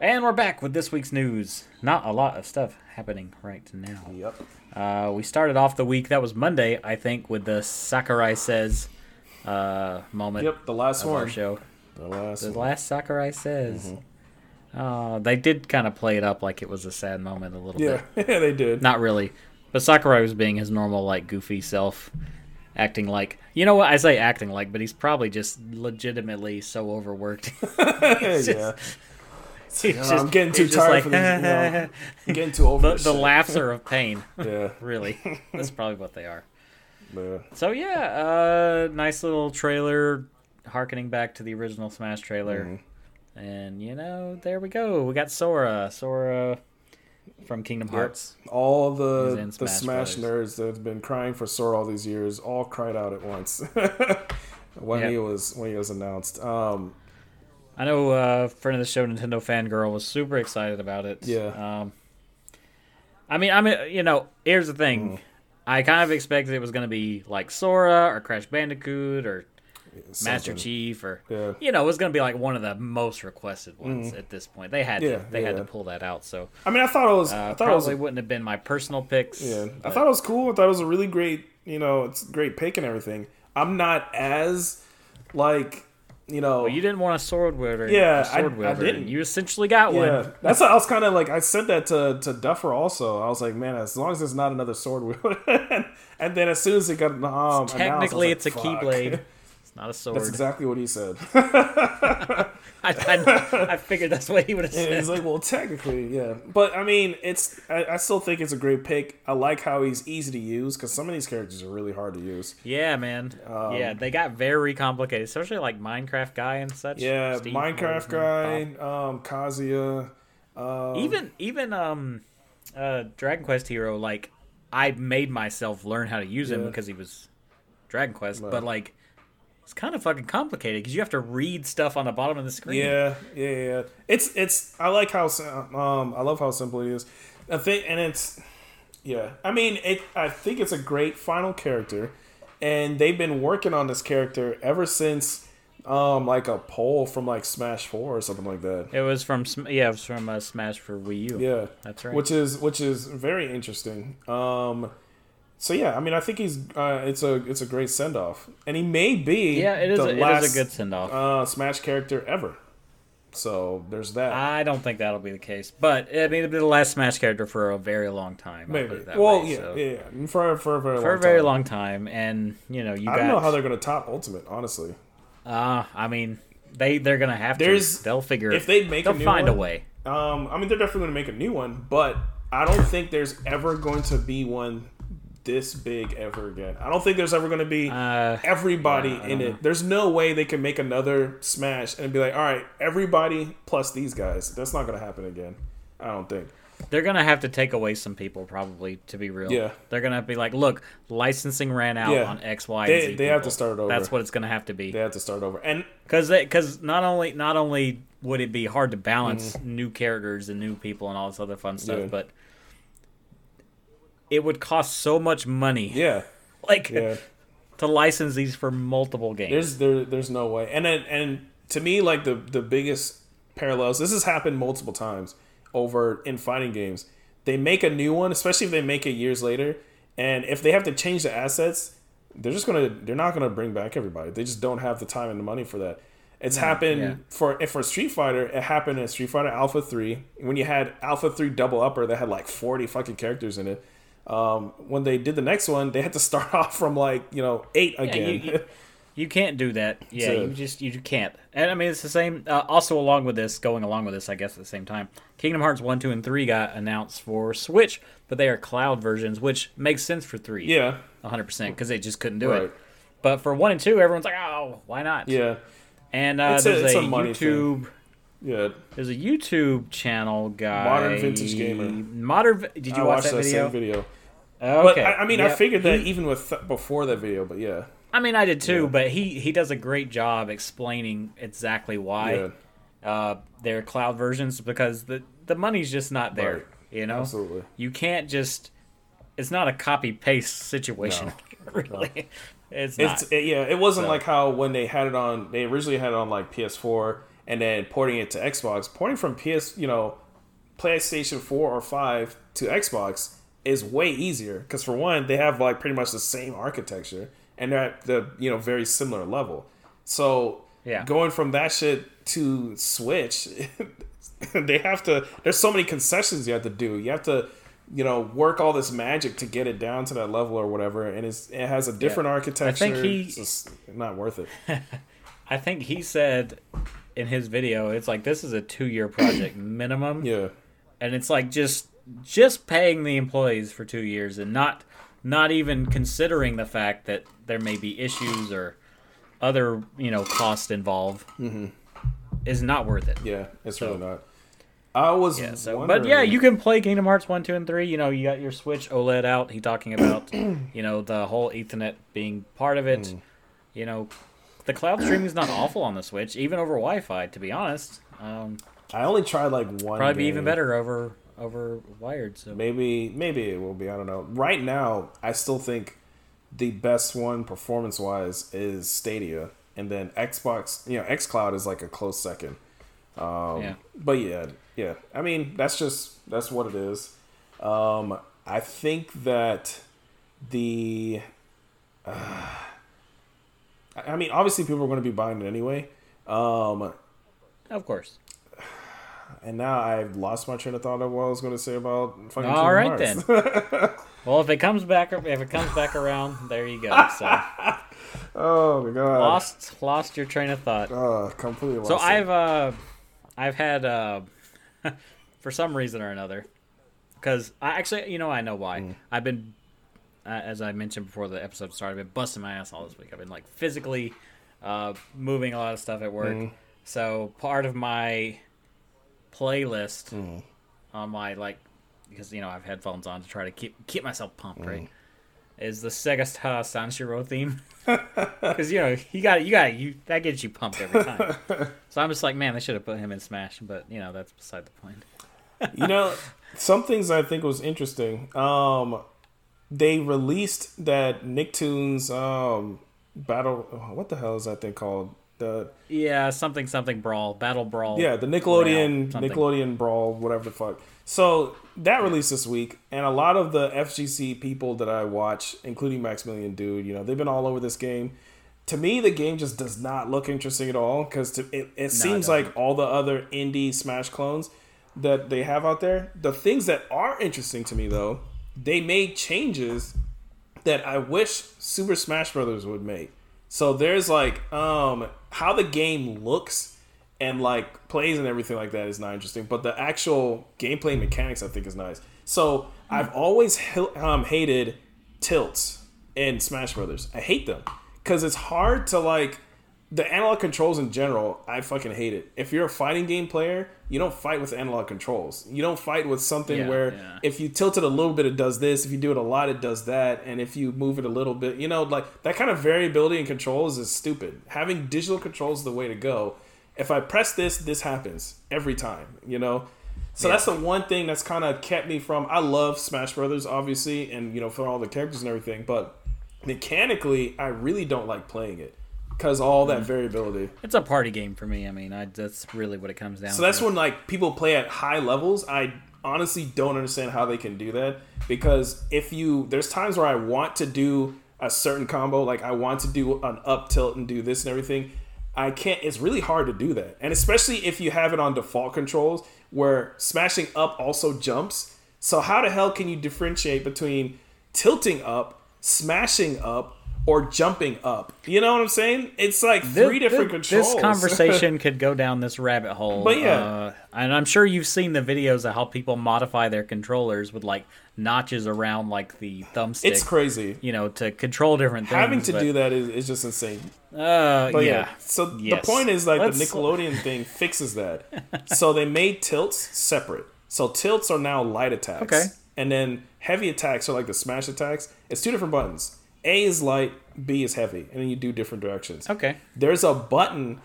And we're back with this week's news. Not a lot of stuff happening right now. yep. Uh, we started off the week, that was Monday, I think, with the Sakurai Says uh, moment Yep, the last of one. our show. The last The one. last Sakurai Says. Mm-hmm. Uh, they did kind of play it up like it was a sad moment a little Yeah, bit. yeah, they did. Not really. But Sakurai was being his normal, like, goofy self. Acting like, you know what? I say acting like, but he's probably just legitimately so overworked. yeah. He's know, I'm getting too he's just tired for this, you know. Getting too over the, this the shit. laughs are of pain, Yeah, really. That's probably what they are. yeah. So yeah, uh, nice little trailer, harkening back to the original Smash trailer, Mm-hmm. and you know, there we go. We got Sora, Sora from Kingdom Hearts. All the in the Smash Smash nerds that have been crying for Sora all these years all cried out at once when Yep. he was when he was announced. Um, I know uh, friend of the show, Nintendo fangirl, was super excited about it. Yeah. Um, I mean, I mean, you know, here's the Mm. thing. I kind of expected it was going to be like Sora or Crash Bandicoot or Master. Chief or Yeah. you know, it was going to be like one of the most requested ones at this point. They had Mm. Yeah, to, they had to pull that out. So I mean, I thought it was. uh, I thought it was. probably wouldn't have been my personal picks. Yeah, I thought it was cool. I thought it was a really great, you know, it's great pick and everything. I'm not as like, you know, Well, you didn't want a sword wielder. Yeah, sword I- I didn't. You essentially got yeah. one. That's what I was kind of like. I said that to to Duffer also. I was like, man, as long as it's not another sword wielder. and then as soon as it got um, announced, Technically, like, it's a keyblade. not a sword. That's exactly what he said. I, I, I figured that's what he would have said. he's like, well, technically, yeah. But I mean, it's. I, I still think it's a great pick. I like how he's easy to use because some of these characters are really hard to use. Yeah, man. Um, yeah, they got very complicated, especially like Minecraft guy and such. Yeah, Steve, Minecraft his guy, um, Kazuya. Bob. Even even um, uh, Dragon Quest hero. Like, I made myself learn how to use him Yeah. because he was Dragon Quest, but like. It's kind of fucking complicated because you have to read stuff on the bottom of the screen. Yeah, yeah, yeah. It's it's. I like how um. I love how simple it is. I think, and it's. Yeah, I mean, it. I think it's a great final character, and they've been working on this character ever since, um, like a poll from like Smash Four or something like that. It was from yeah, it was from uh, Smash for Wii U. Yeah, That's right. Which is which is very interesting. Um, so yeah, I mean, I think he's uh, it's a it's a great send off, and he may be yeah, it is. the A, it last is a good send off. uh, Smash character ever. So there's that. I don't think that'll be the case, but I mean, it'll be the last Smash character for a very long time. Maybe. it that Well, way, yeah, so- yeah, yeah, for for a very for long a very time. long time, and you know, you I got. don't know how they're gonna top Ultimate. Honestly, Uh, I mean, they they're gonna have There's- to. They'll figure. if they make a they'll new find one- a way. um, I mean they're definitely gonna make a new one, but I don't think there's ever going to be one this big ever again. I don't think there's ever going to be Uh, everybody yeah, in it. There's no way they can make another Smash and be like, all right, everybody plus these guys. That's not going to happen again. I don't think. They're gonna have to take away some people, probably. To be real, Yeah. They're gonna be like, look, licensing ran out Yeah. on X, Y, They- and Z. they have to start over. That's what it's gonna have to be. They have to start over. And because because not only not only would it be hard to balance Mm-hmm. new characters and new people and all this other fun stuff, Yeah. but it would cost so much money, yeah, like yeah. to license these for multiple games. There's there there's no way. And then, and to me, like the the biggest parallels. This has happened multiple times over in fighting games. They make a new one, especially if they make it years later, and if they have to change the assets, they're just gonna they're not gonna bring back everybody. They just don't have the time and the money for that. It's mm, happened yeah. for if for Street Fighter. It happened in Street Fighter Alpha Three when you had Alpha Three Double Upper that had like forty fucking characters in it. Um, when they did the next one, they had to start off from like you know eight Yeah, again. you, you, you can't do that. Yeah, So- you just you can't. And I mean, it's the same. Uh, also, along with this, going along with this, I guess at the same time, Kingdom Hearts one, two, and three got announced for Switch, but they are cloud versions, which makes sense for three. yeah, 100 percent because they just couldn't do Right. it. But for one and two, everyone's like, oh, why not? yeah. And uh, a- there's a, a money YouTube. Yeah, There's a YouTube channel guy. Modern Vintage Gamer. Modern. Did you I watch watched that video? same video. Okay. But I, I mean, I figured that even with before that video. But yeah, I mean, I did too, Yeah. but he he does a great job explaining exactly why yeah, uh, they're cloud versions because the the money's just not there. Right. You know, absolutely. you can't just. It's not a copy paste situation. really, it's not. It's it, yeah. It wasn't So- like how when they had it on. They originally had it on like PS4 and then porting it to Xbox. Porting from PS, you know, PlayStation 4 or 5 to Xbox is way easier because for one, they have like pretty much the same architecture and they're at the you know very similar level. So Yeah. going from that shit to Switch, they have to. There's so many concessions you have to do. You have to. You know, work all this magic to get it down to that level or whatever, and it's, it has a different architecture. he- It's just not worth it. I think he said in his video, it's like this is a two year project minimum. Yeah, and it's like just just paying the employees for two years and not not even considering the fact that there may be issues or other you know costs involved is not worth it. yeah, it's So- really not. I was, Yeah, so wondering, but yeah, you can play Kingdom Hearts one, two, and three. You know, you got your Switch OLED out. He talking about you know the whole Ethernet being part of it. Mm. You know, the cloud streaming is not awful on the Switch, even over Wi-Fi. To be honest, um, I only tried like one. probably even better over over wired. So Maybe, maybe it will be. I don't know. Right now, I still think the best one performance wise is Stadia, and then Xbox. You know, XCloud is like a close second. Um, Yeah. But yeah, yeah. I mean, that's just that's what it is. Um, I think that the. Uh, I mean, obviously, people are going to be buying it anyway. Um, of course. And now I've lost my train of thought of what I was going to say about fucking. All right Hearts. Well, if it comes back, if it comes back around, there you go. So, Oh my god. lost lost your train of thought. Uh, completely lost. So. I've uh, I've had uh, for some reason or another, because I actually, you know, I know why. Mm. I've been, uh, as I mentioned before the episode started, I've been busting my ass all this week. I've been like physically uh, moving a lot of stuff at work. Mm. So part of my playlist Mm. on my like, because you know I have headphones on to try to keep keep myself pumped, Mm. right? Is the Segata Sanshiro theme? Because you know you got you got you that gets you pumped every time. so I'm just like, man, they should have put him in Smash, but you know that's beside the point. you know, some things I think was interesting. Um, they released that Nicktoons um battle. What the hell is that thing called? The Yeah, something something brawl, battle brawl. yeah, the Nickelodeon something. Nickelodeon Brawl, whatever the fuck. So that released this week, and a lot of the FGC people that I watch, including Maximilian Dood, you know, they've been all over this game. To me, the game just does not look interesting at all because it, it seems doesn't. like all the other indie Smash clones that they have out there. The things that are interesting to me, though, they made changes that I wish Super Smash Brothers would make. So there's like um how the game looks and like plays and everything like that is not interesting, but the actual gameplay mechanics I think is nice. So I've always um, hated tilts in Smash Brothers. I hate them because it's hard to like the analog controls in general. I fucking hate it. If you're a fighting game player, you don't fight with analog controls. You don't fight with something Yeah, where yeah. if you tilt it a little bit, it does this. If you do it a lot, it does that. And if you move it a little bit, you know, like that kind of variability in controls is stupid. Having digital controls is the way to go. If I press this, this happens every time, you know? So that's the one thing that's kind of kept me from. I love Smash Brothers, obviously, and, you know, for all the characters and everything, but mechanically, I really don't like playing it because all Mm. that variability. it's a party game for me. I mean, I, that's really what it comes down. To. So that's to. when like people play at high levels. I honestly don't understand how they can do that because if you there's times where I want to do a certain combo, like I want to do an up tilt and do this and everything. I can't. It's really hard to do that, and especially if you have it on default controls where smashing up also jumps. So how the hell can you differentiate between tilting up, smashing up, or jumping up? You know what I'm saying? It's like three different thi- controls. This conversation could go down this rabbit hole. But yeah. uh, and I'm sure you've seen the videos of how people modify their controllers with like notches around like the thumbstick. it's crazy. You know, to control different things. Having to but, do that is, is just insane. Uh, But yeah. yeah. So Yes. the point is like Let's- the Nickelodeon thing fixes that. so they made tilts separate. So tilts are now light attacks. Okay. And then heavy attacks are like the smash attacks. It's two different buttons. A is light, B is heavy, and then you do different directions. Okay. There's a button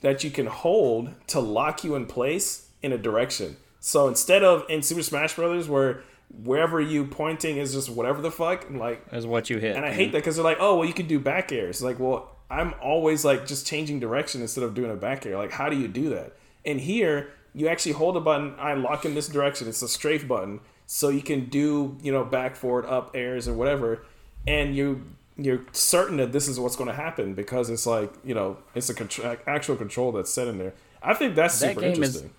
that you can hold to lock you in place in a direction. So instead of in Super Smash Brothers where wherever you pointing is just whatever the fuck, like Is what you hit. and I hate that because they're like, oh, well, you can do back airs. Like, well, I'm always like just changing direction instead of doing a back air. Like, how do you do that? And here, you actually hold a button. I lock in this direction. It's a strafe button, so you can do you know back, forward, up airs or whatever, and you you're certain that this is what's going to happen because it's like you know it's a contra- actual control that's set in there. I think that's That super game interesting.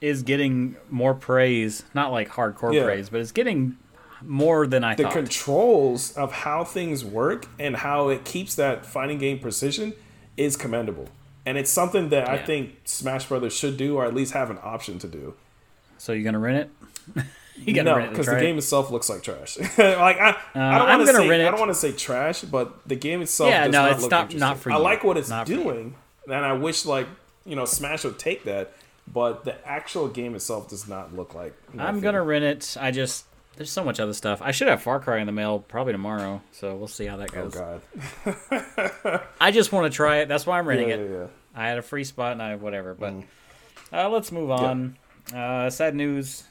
is getting more praise, not like hardcore Yeah. praise, but it's getting more than I the thought. controls of how things work and how it keeps that fighting game precision is commendable. And it's something that I think Smash Brothers should do, or at least have an option to do. so you're gonna rent it? you No, rent it because the game itself looks like trash. like I, I I'm don't want to gonna say rent I don't want to say trash, but the game itself. Yeah, no, not it's not- not for I like what it's Not doing, and I wish like you know Smash would take that, but the actual game itself does not look like. I'm gonna rent it. I just there's so much other stuff. I should have Far Cry in the mail probably tomorrow, so we'll see how that Oh goes. God. I just want to try it. That's why I'm renting Yeah, it. yeah, yeah. I had a free spot and I whatever. But Mm. uh, let's move on. Uh, sad news: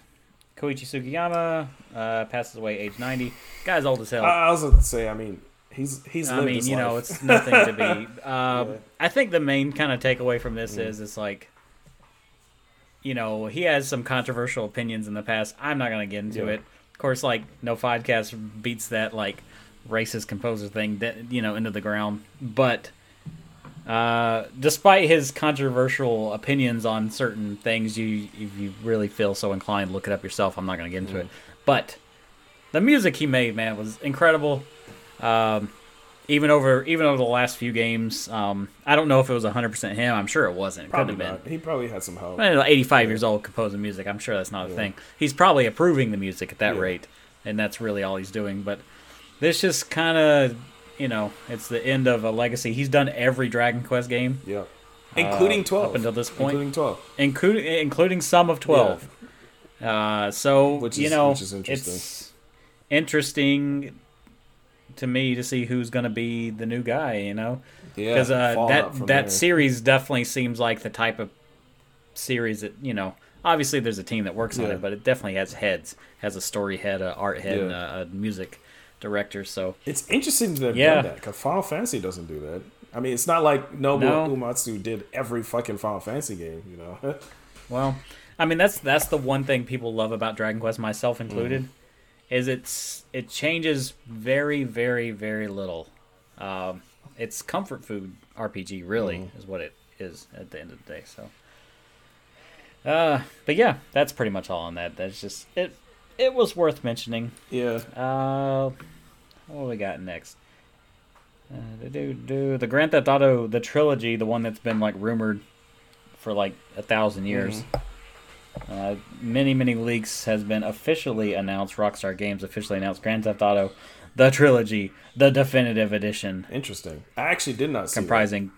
Koichi Sugiyama uh, passes away, age 90. Guy's old as hell. I, was going to say. I mean, he's he's. I mean, you know, it's nothing to be. Um, Yeah. I think the main kind of takeaway from Mm. this is it's like, you know, he has some controversial opinions in the past. I'm not gonna get into Yeah. it. Of course, like no podcast beats that like racist composer thing that you know into the ground. But uh, despite his controversial opinions on certain things, you if you really feel so inclined, look it up yourself. I'm not gonna get into Mm. it. But the music he made, man, was incredible. Um, even over even over the last few games. Um, I don't know if it was 100 percent him. I'm sure it wasn't. It Probably couldn't have not. He probably had some help. been. Well, 85 years old composing music. I'm sure that's not a thing. He's probably approving the music at that Yeah. rate, and that's really all he's doing. But this just kind of, you know, it's the end of a legacy. He's done every Dragon Quest game, Yeah. Including 12. Uh, up until this point. Including 12. including including some of 12. Uh, so Which you is- know, which is interesting. it's interesting to me to see who's going to be the new guy. You know, Yeah. because uh, that that there. series definitely seems like the type of series that you know. Obviously, there's a team that works on it, but it definitely has heads, has a story head, a art head, and a, a music director. So It's interesting that Yeah. done that because Final Fantasy doesn't do that. I mean, it's not like Nobuo No. Uematsu did every fucking Final Fantasy game, you know? Well, I mean that's that's the one thing people love about Dragon Quest, myself included, Mm-hmm. is it's it changes very very very little. Um, it's comfort food RPG, really, Mm-hmm. is what it is at the end of the day. So, uh, but yeah, that's pretty much all on that. That's just it. It was worth mentioning. yeah. Uh, what we got next? Uh, do do the Grand Theft Auto the trilogy, the one that's been like rumored for like a thousand years. Uh, many many leaks has been officially announced. Rockstar Games officially announced Grand Theft Auto, the trilogy, the definitive edition, Interesting. I actually did not see comprising.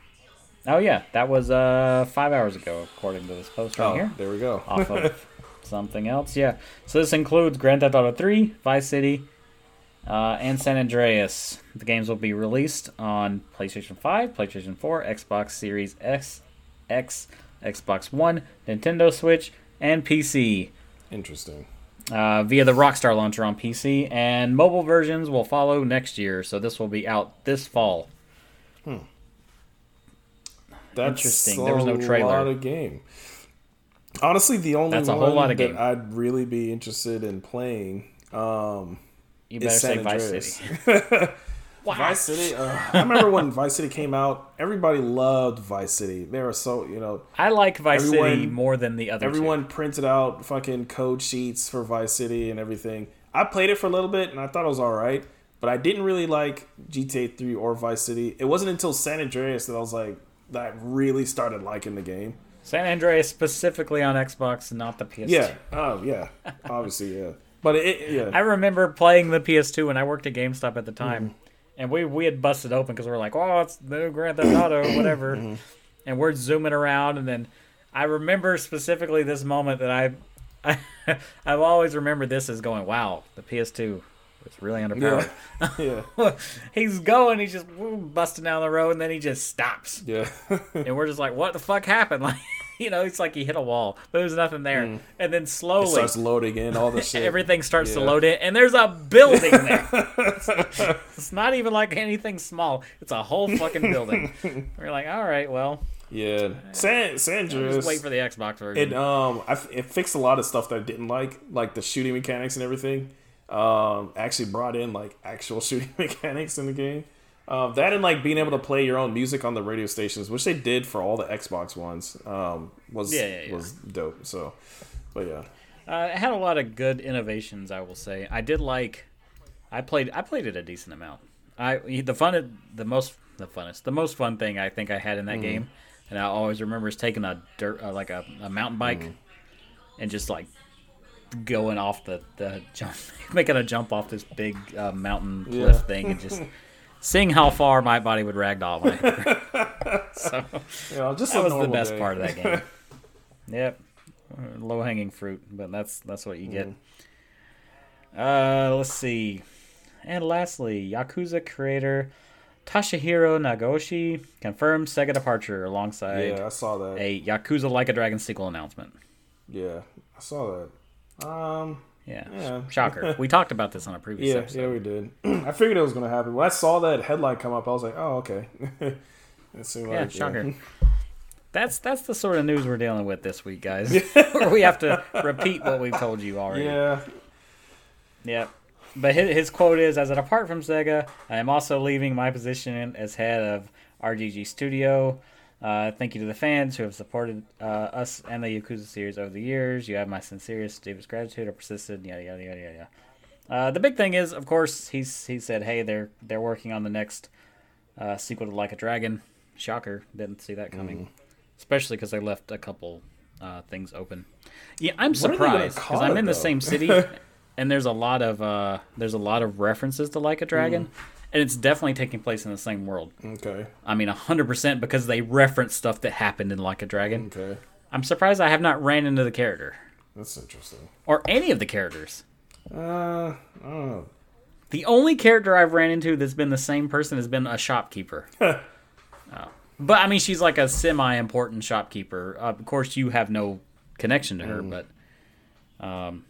Oh yeah, that was uh five hours ago, according to this post right Oh, here there we go. off of something else. Yeah. So this includes Grand Theft Auto 3, Vice City, uh, and San Andreas. The games will be released on PlayStation 5, PlayStation 4, Xbox Series X, X, Xbox One, Nintendo Switch, and PC. Interesting. Uh, via the Rockstar launcher on PC, and mobile versions will follow next year. So this will be out this fall. Hmm. That's Interesting. There was no trailer. A lot of game. Honestly, the only That's a one whole lot of that game. I'd really be interested in playing um, You is better San say Vice Andreas. City. Vice City. Uh, I remember when Vice City came out. Everybody loved Vice City. They were so you know I like Vice City more than the other two. everyone printed out fucking code sheets for Vice City and everything. I played it for a little bit and I thought it was all right, but I didn't really like GTA 3 or Vice City. It wasn't until San Andreas that I was like that I really started liking the game. San Andreas specifically on Xbox, not the PS2. Yeah. Oh yeah. Obviously yeah. But it yeah. I remember playing the PS2 when I worked at GameStop at the time, Mm-hmm. and we we had busted open because we were like, "Oh, it's the new Grand Theft Auto, whatever," Mm-hmm. and we're zooming around, and then I remember specifically this moment that I, I I've always remembered this as going, "Wow, the PS2 was really underpowered." yeah. yeah. he's going, he's just busting down the road, and then he just stops, Yeah. and we're just like, "What the fuck happened?" Like. You know, it's like he hit a wall, but there's nothing there. And then Mm. It slowly, starts loading in all the shit. everything starts to load in, and there's a building there. it's not even like anything small; it's a whole fucking building. We're like, all right, well, Yeah. San San Andreas. just wait for the Xbox version. It um, I, it fixed a lot of stuff that I didn't like, like the shooting mechanics and everything. Um, actually brought in like actual shooting mechanics in the game. Um, that and like being able to play your own music on the radio stations, which they did for all the Xbox ones, um, was Yeah, yeah, yeah. was dope. So, but yeah, Uh, it had a lot of good innovations, I will say. I did like. I played. I played it a decent amount. I the fun, the most, the funnest, the most fun thing I think I had in Mm-hmm. that game, and I always remember is taking a dirt, uh, like a, a mountain bike, Mm-hmm. and just like going off the the jump, making a jump off this big uh, mountain cliff thing, and just seeing how far my body would ragdoll. When I, so you know, just that a was the best day. part of that game. yep, low hanging fruit, but that's that's what you get. Uh, let's see, and lastly, Yakuza creator Toshihiro Nagoshi confirmed Sega departure alongside Yeah, I saw that. a Yakuza Like a Dragon sequel announcement. Yeah, I saw that. Um, Yeah, Yeah. shocker. we talked about this on a previous yeah, episode. yeah, we did. I figured it was gonna happen when I saw that headline come up. I was like, oh, okay. Yeah, like shocker. That's that's the sort of news we're dealing with this week, guys. Where we have to repeat what we've told you already. Yeah, Yep. But his, his quote is As I depart from Sega, I am also leaving my position as head of RGG Studio. Uh, thank you to the fans who have supported uh, us and the Yakuza series over the years. You have my sincerest, deepest gratitude. I persisted. Yada yada yada yada. Uh, the big thing is, of course, he's he said, "Hey, they're they're working on the next uh, sequel to Like a Dragon. Shocker, didn't see that Mm. coming. Especially because they left a couple uh, things open. Yeah, I'm What are they gonna surprised because I'm in the same city, and there's a lot of uh, there's a lot of references to Like a Dragon, Mm. And it's definitely taking place in the same world. Okay. I mean, hundred percent because they reference stuff that happened in Like a Dragon. Okay. I'm surprised I have not ran into the character That's interesting. or any of the characters. Uh, I don't know. The only character I've ran into that's been the same person has been a shopkeeper. oh. But I mean, she's like a semi-important shopkeeper. Uh, of course, you have no connection to her, Mm. but um,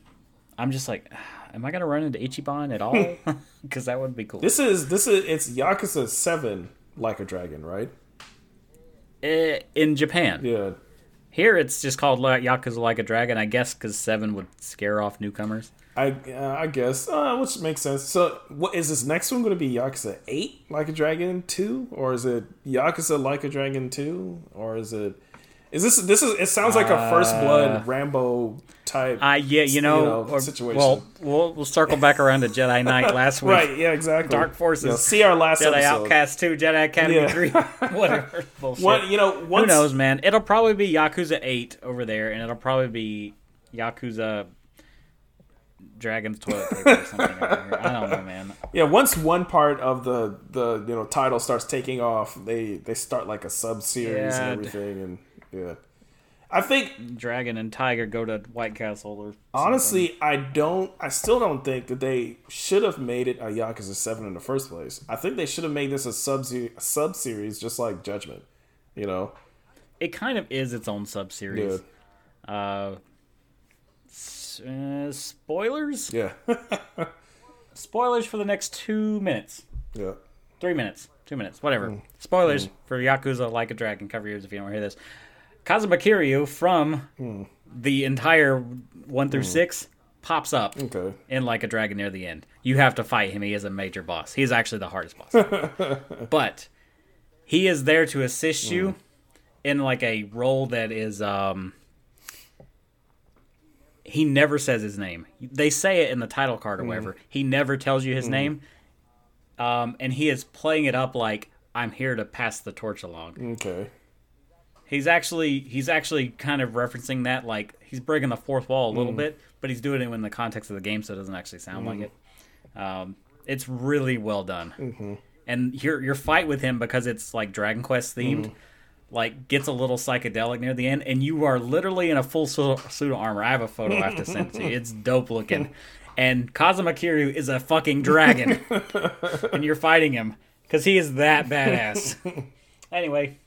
I'm just like, am I gonna run into Ichiban at all? Because that would be cool. This is this is it's Yakuza Seven, like a dragon, right? Eh, in Japan, Yeah. here it's just called like Yakuza Like a Dragon. I guess because seven would scare off newcomers. I uh, I guess, uh, which makes sense. So, what is this next one going to be? Yakuza Eight, Like a Dragon Two, or is it Yakuza Like a Dragon Two, or is it? Is this this is? It sounds like a First Blood Rambo type. Uh, yeah, you know, you know, or- situation. Well, we'll we'll circle back around to Jedi Knight last week. right? Yeah, exactly. Dark Forces. Know, see our last Jedi episode. Outcast 2, Jedi Academy Yeah. 3, whatever. Bullshit. What you know? Who knows, man? It'll probably be Yakuza 8 over there, and it'll probably be Yakuza Dragon's Toilet Paper or something over here. I don't know, man. Yeah, once one part of the the you know title starts taking off, they they start like a sub series Yeah, and everything, and yeah. I think Dragon and Tiger go to White Castle or honestly, I don't. I still don't think that they should have made it a Yakuza Seven in the first place. I think they should have made this a sub sub series, just like Judgment. You know, It kind of is its own sub series. yeah, Uh, s- uh, spoilers? yeah, Spoilers for the next two minutes. yeah. three minutes, two minutes, whatever. Mm. Spoilers for Yakuza Like a Dragon. Cover your ears if you don't hear this. Kazuma Kiryu from Mm. the entire one through six pops up Okay, in Like a Dragon near the end. You have to fight him. He is a major boss. He is actually the hardest boss. but he is there to assist Mm. you in like a role that is um he never says his name. They say it in the title card or whatever. He never tells you his name. Um and he is playing it up like I'm here to pass the torch along. okay, He's actually he's actually kind of referencing that like he's breaking the fourth wall a little mm. bit, but he's doing it in the context of the game, so it doesn't actually sound like mm. it. Um, it's really well done, mm-hmm. and your your fight with him because it's like Dragon Quest themed, mm. like gets a little psychedelic near the end, and you are literally in a full suit suit of armor. I have a photo I have to send to you. It's dope looking, and Kazuma Kiryu is a fucking dragon, and you're fighting him because he is that badass. anyway.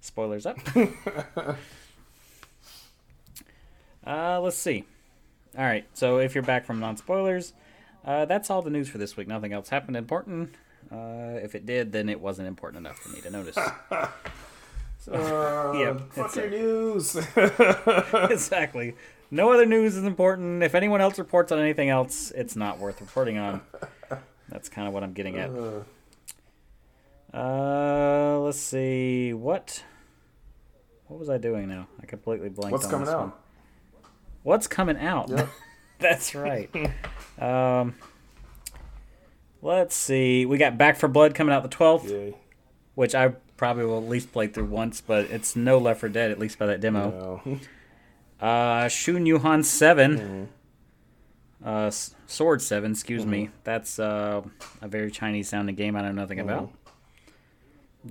Spoilers up. uh, let's see. All right, so if you're back from non spoilers, uh, that's all the news for this week. Nothing else happened important. Uh, if it did, then it wasn't important enough for me to notice. uh, yeah, fuck your news. exactly. No other news is important. If anyone else reports on anything else, it's not worth reporting on. That's kind of what I'm getting at. Uh, let's see. What? What was I doing now? I completely blanked. What's on coming this out? one. What's coming out? Yep. That's right. um, let's see. We got Back 4 Blood coming out the 12th, which I probably will at least play through once, but it's no Left 4 Dead, at least by that demo. No. Uh, Xuan Yuan 7. Uh, Sword 7, excuse me. That's uh, a very Chinese sounding game I know nothing about.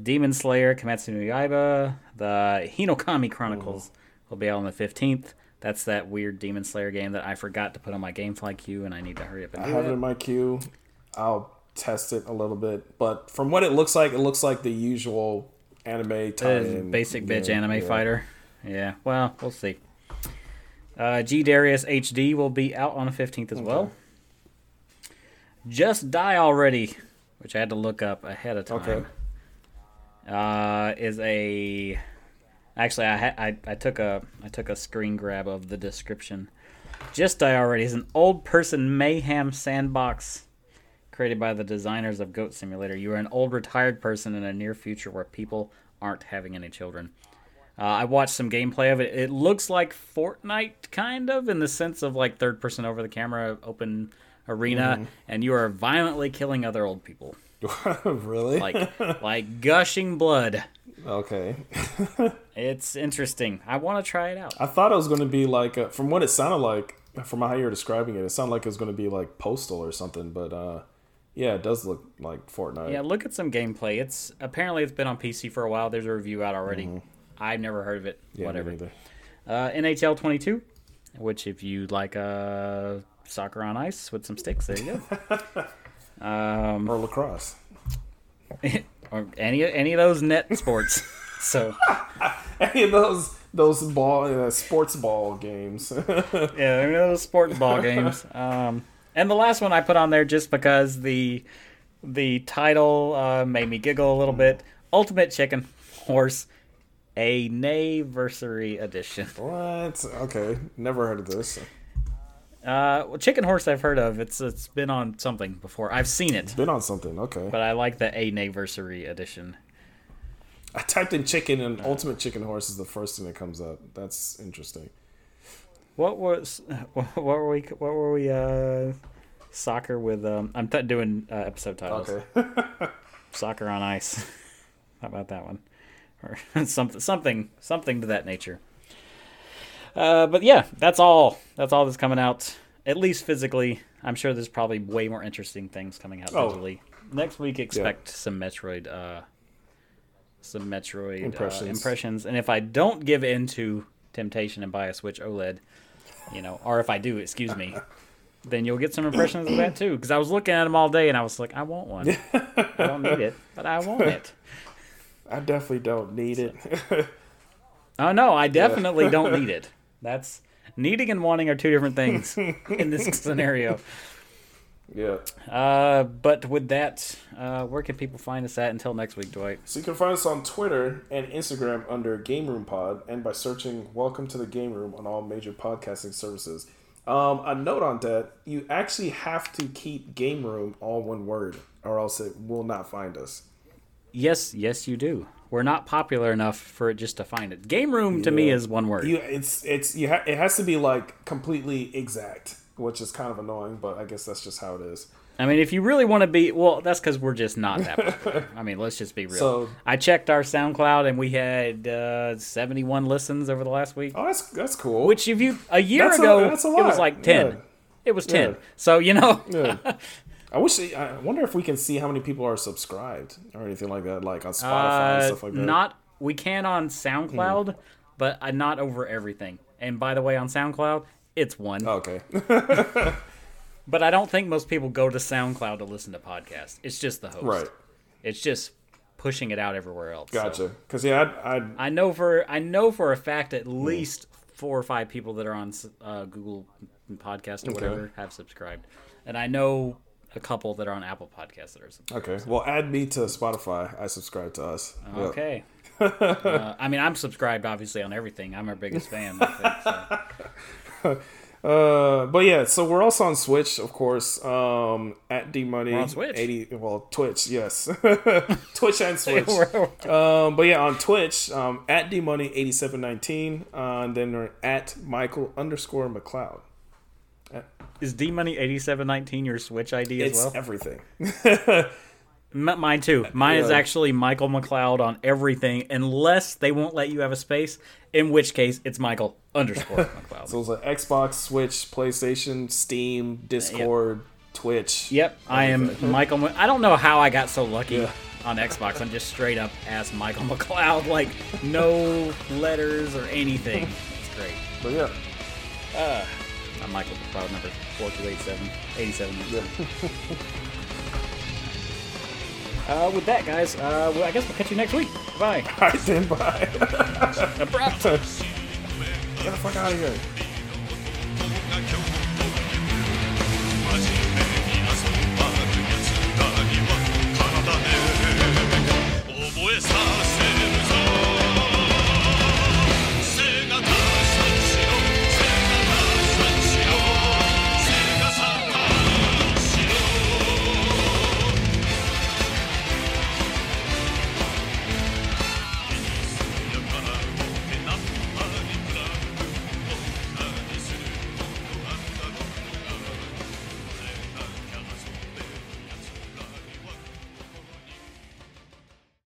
Demon Slayer, Kimetsu no Yaiba, the Hinokami Chronicles will be out on the 15th. That's that weird Demon Slayer game that I forgot to put on my Gamefly queue, and I need to hurry up and I have it it. in my queue. I'll test it a little bit, but from what it looks like, it looks like the usual anime Uh, tie-in. basic bitch game. anime Yeah. fighter. Yeah, well, we'll see. Uh, G Darius HD will be out on the 15th as well. Just Die Already, which I had to look up ahead of time, Okay. Uh, is a. Actually, I, ha- I I took a I took a screen grab of the description. Just Die Already is an old person mayhem sandbox created by the designers of Goat Simulator. You are an old retired person in a near future where people aren't having any children. Uh, I watched some gameplay of it. It looks like Fortnite, kind of, in the sense of like third person over the camera, open arena, and you are violently killing other old people. really? like like gushing blood. okay. It's interesting. I want to try it out. I thought it was going to be like, uh, from what it sounded like, from how you were describing it, it sounded like it was going to be like Postal or something. But uh, yeah, it does look like Fortnite. Yeah, look at some gameplay. It's apparently it's been on PC for a while. There's a review out already. I've never heard of it. Mm-hmm. Yeah, Whatever. Uh, NHL 22, which if you like uh, soccer on ice with some sticks, there you go. um, Or lacrosse. or any any of those net sports. so Any of those those ball uh, sports ball games. yeah, any of those sports ball games. Um, and the last one I put on there just because the the title uh, made me giggle a little bit. Ultimate Chicken Horse, a Nayversary edition. what? Okay, never heard of this. Uh, well, Chicken Horse I've heard of. It's it's been on something before. I've seen it, It's Been on something. Okay. but I like the a Nayversary edition. I typed in chicken and Ultimate Chicken Horse is the first thing that comes up. That's interesting. What was what were we what were we uh soccer with um I'm t- doing uh, episode titles. Okay. Soccer on ice. How about that one? Or something something something to that nature. Uh but yeah, that's all. That's all that's coming out at least physically. I'm sure there's probably way more interesting things coming out Oh. digitally. Next week expect some Metroid uh some Metroid impressions. Impressions. impressions and if I don't give in to temptation and buy a Switch OLED, you know, or if I do, excuse me, then you'll get some impressions of that too. Because I was looking at them all day and I was like, I want one. I don't need it, but I want it. I definitely don't need it. Oh no, I definitely don't need it. That's needing and wanting are two different things in this scenario. yeah. Uh, but with that, uh, where can people find us at until next week, Dwight? So you can find us on Twitter and Instagram under Game Room Pod and by searching Welcome to the Game Room on all major podcasting services. Um, a note on that, you actually have to keep Game Room all one word or else it will not find us. Yes, yes, you do. We're not popular enough for it just to find it. Game room to me is one word. You, it's it's you ha- it has to be like completely exact, which is kind of annoying, but I guess that's just how it is. I mean, if you really want to be, well, that's because we're just not that popular. I mean, let's just be real. So- I checked our SoundCloud and we had uh, 71 listens over the last week. Oh, that's that's cool. Which, if you a year That's ago, that's a it was like 10. Yeah. It was 10. Yeah. So, you know. I wish. I wonder if we can see how many people are subscribed or anything like that, like on Spotify and uh, stuff like that. Hmm. not, we can on SoundCloud, but uh, not over everything. And by the way, on SoundCloud, it's one. okay. But I don't think most people go to SoundCloud to listen to podcasts. It's just the host. right. It's just pushing it out everywhere else. Gotcha. Because yeah, I'd, I'd I know for I know for a fact Hmm. at least four or five people that are on uh, Google Podcast or Okay. whatever have subscribed, and I know a couple that are on Apple Podcasts that are subscribed. okay. Well, add me to Spotify. I subscribe to us. Okay. uh, I mean, I'm subscribed obviously on everything. I'm our biggest fan. It, so. Uh, but yeah, so we're also on Switch, of course. Um, at D Money on Switch. eighty. Well, Twitch, yes, Twitch and Switch. Um, but yeah, on Twitch, um, at D Money eighty seven nineteen, uh, and then we're at Michael underscore McLeod. Uh, is D Money eighty seven nineteen your Switch ID as It's well? everything. M- mine too. Mine is actually Michael McLeod on everything, unless they won't let you have a space. In which case, it's Michael underscore McLeod. So it's like Xbox, Switch, PlayStation, Steam, Discord, Twitch. Yep, I am Michael. Mc- I don't know how I got so lucky Yeah. on Xbox. I'm just straight up as Michael McLeod, like no letters or anything. It's great. But yeah, uh, I'm Michael McLeod, number 4287, 87. Uh, with that, guys, uh, well, I guess we'll catch you next week. Bye. all right then, bye. Abrupt. Get the fuck out of here. Got your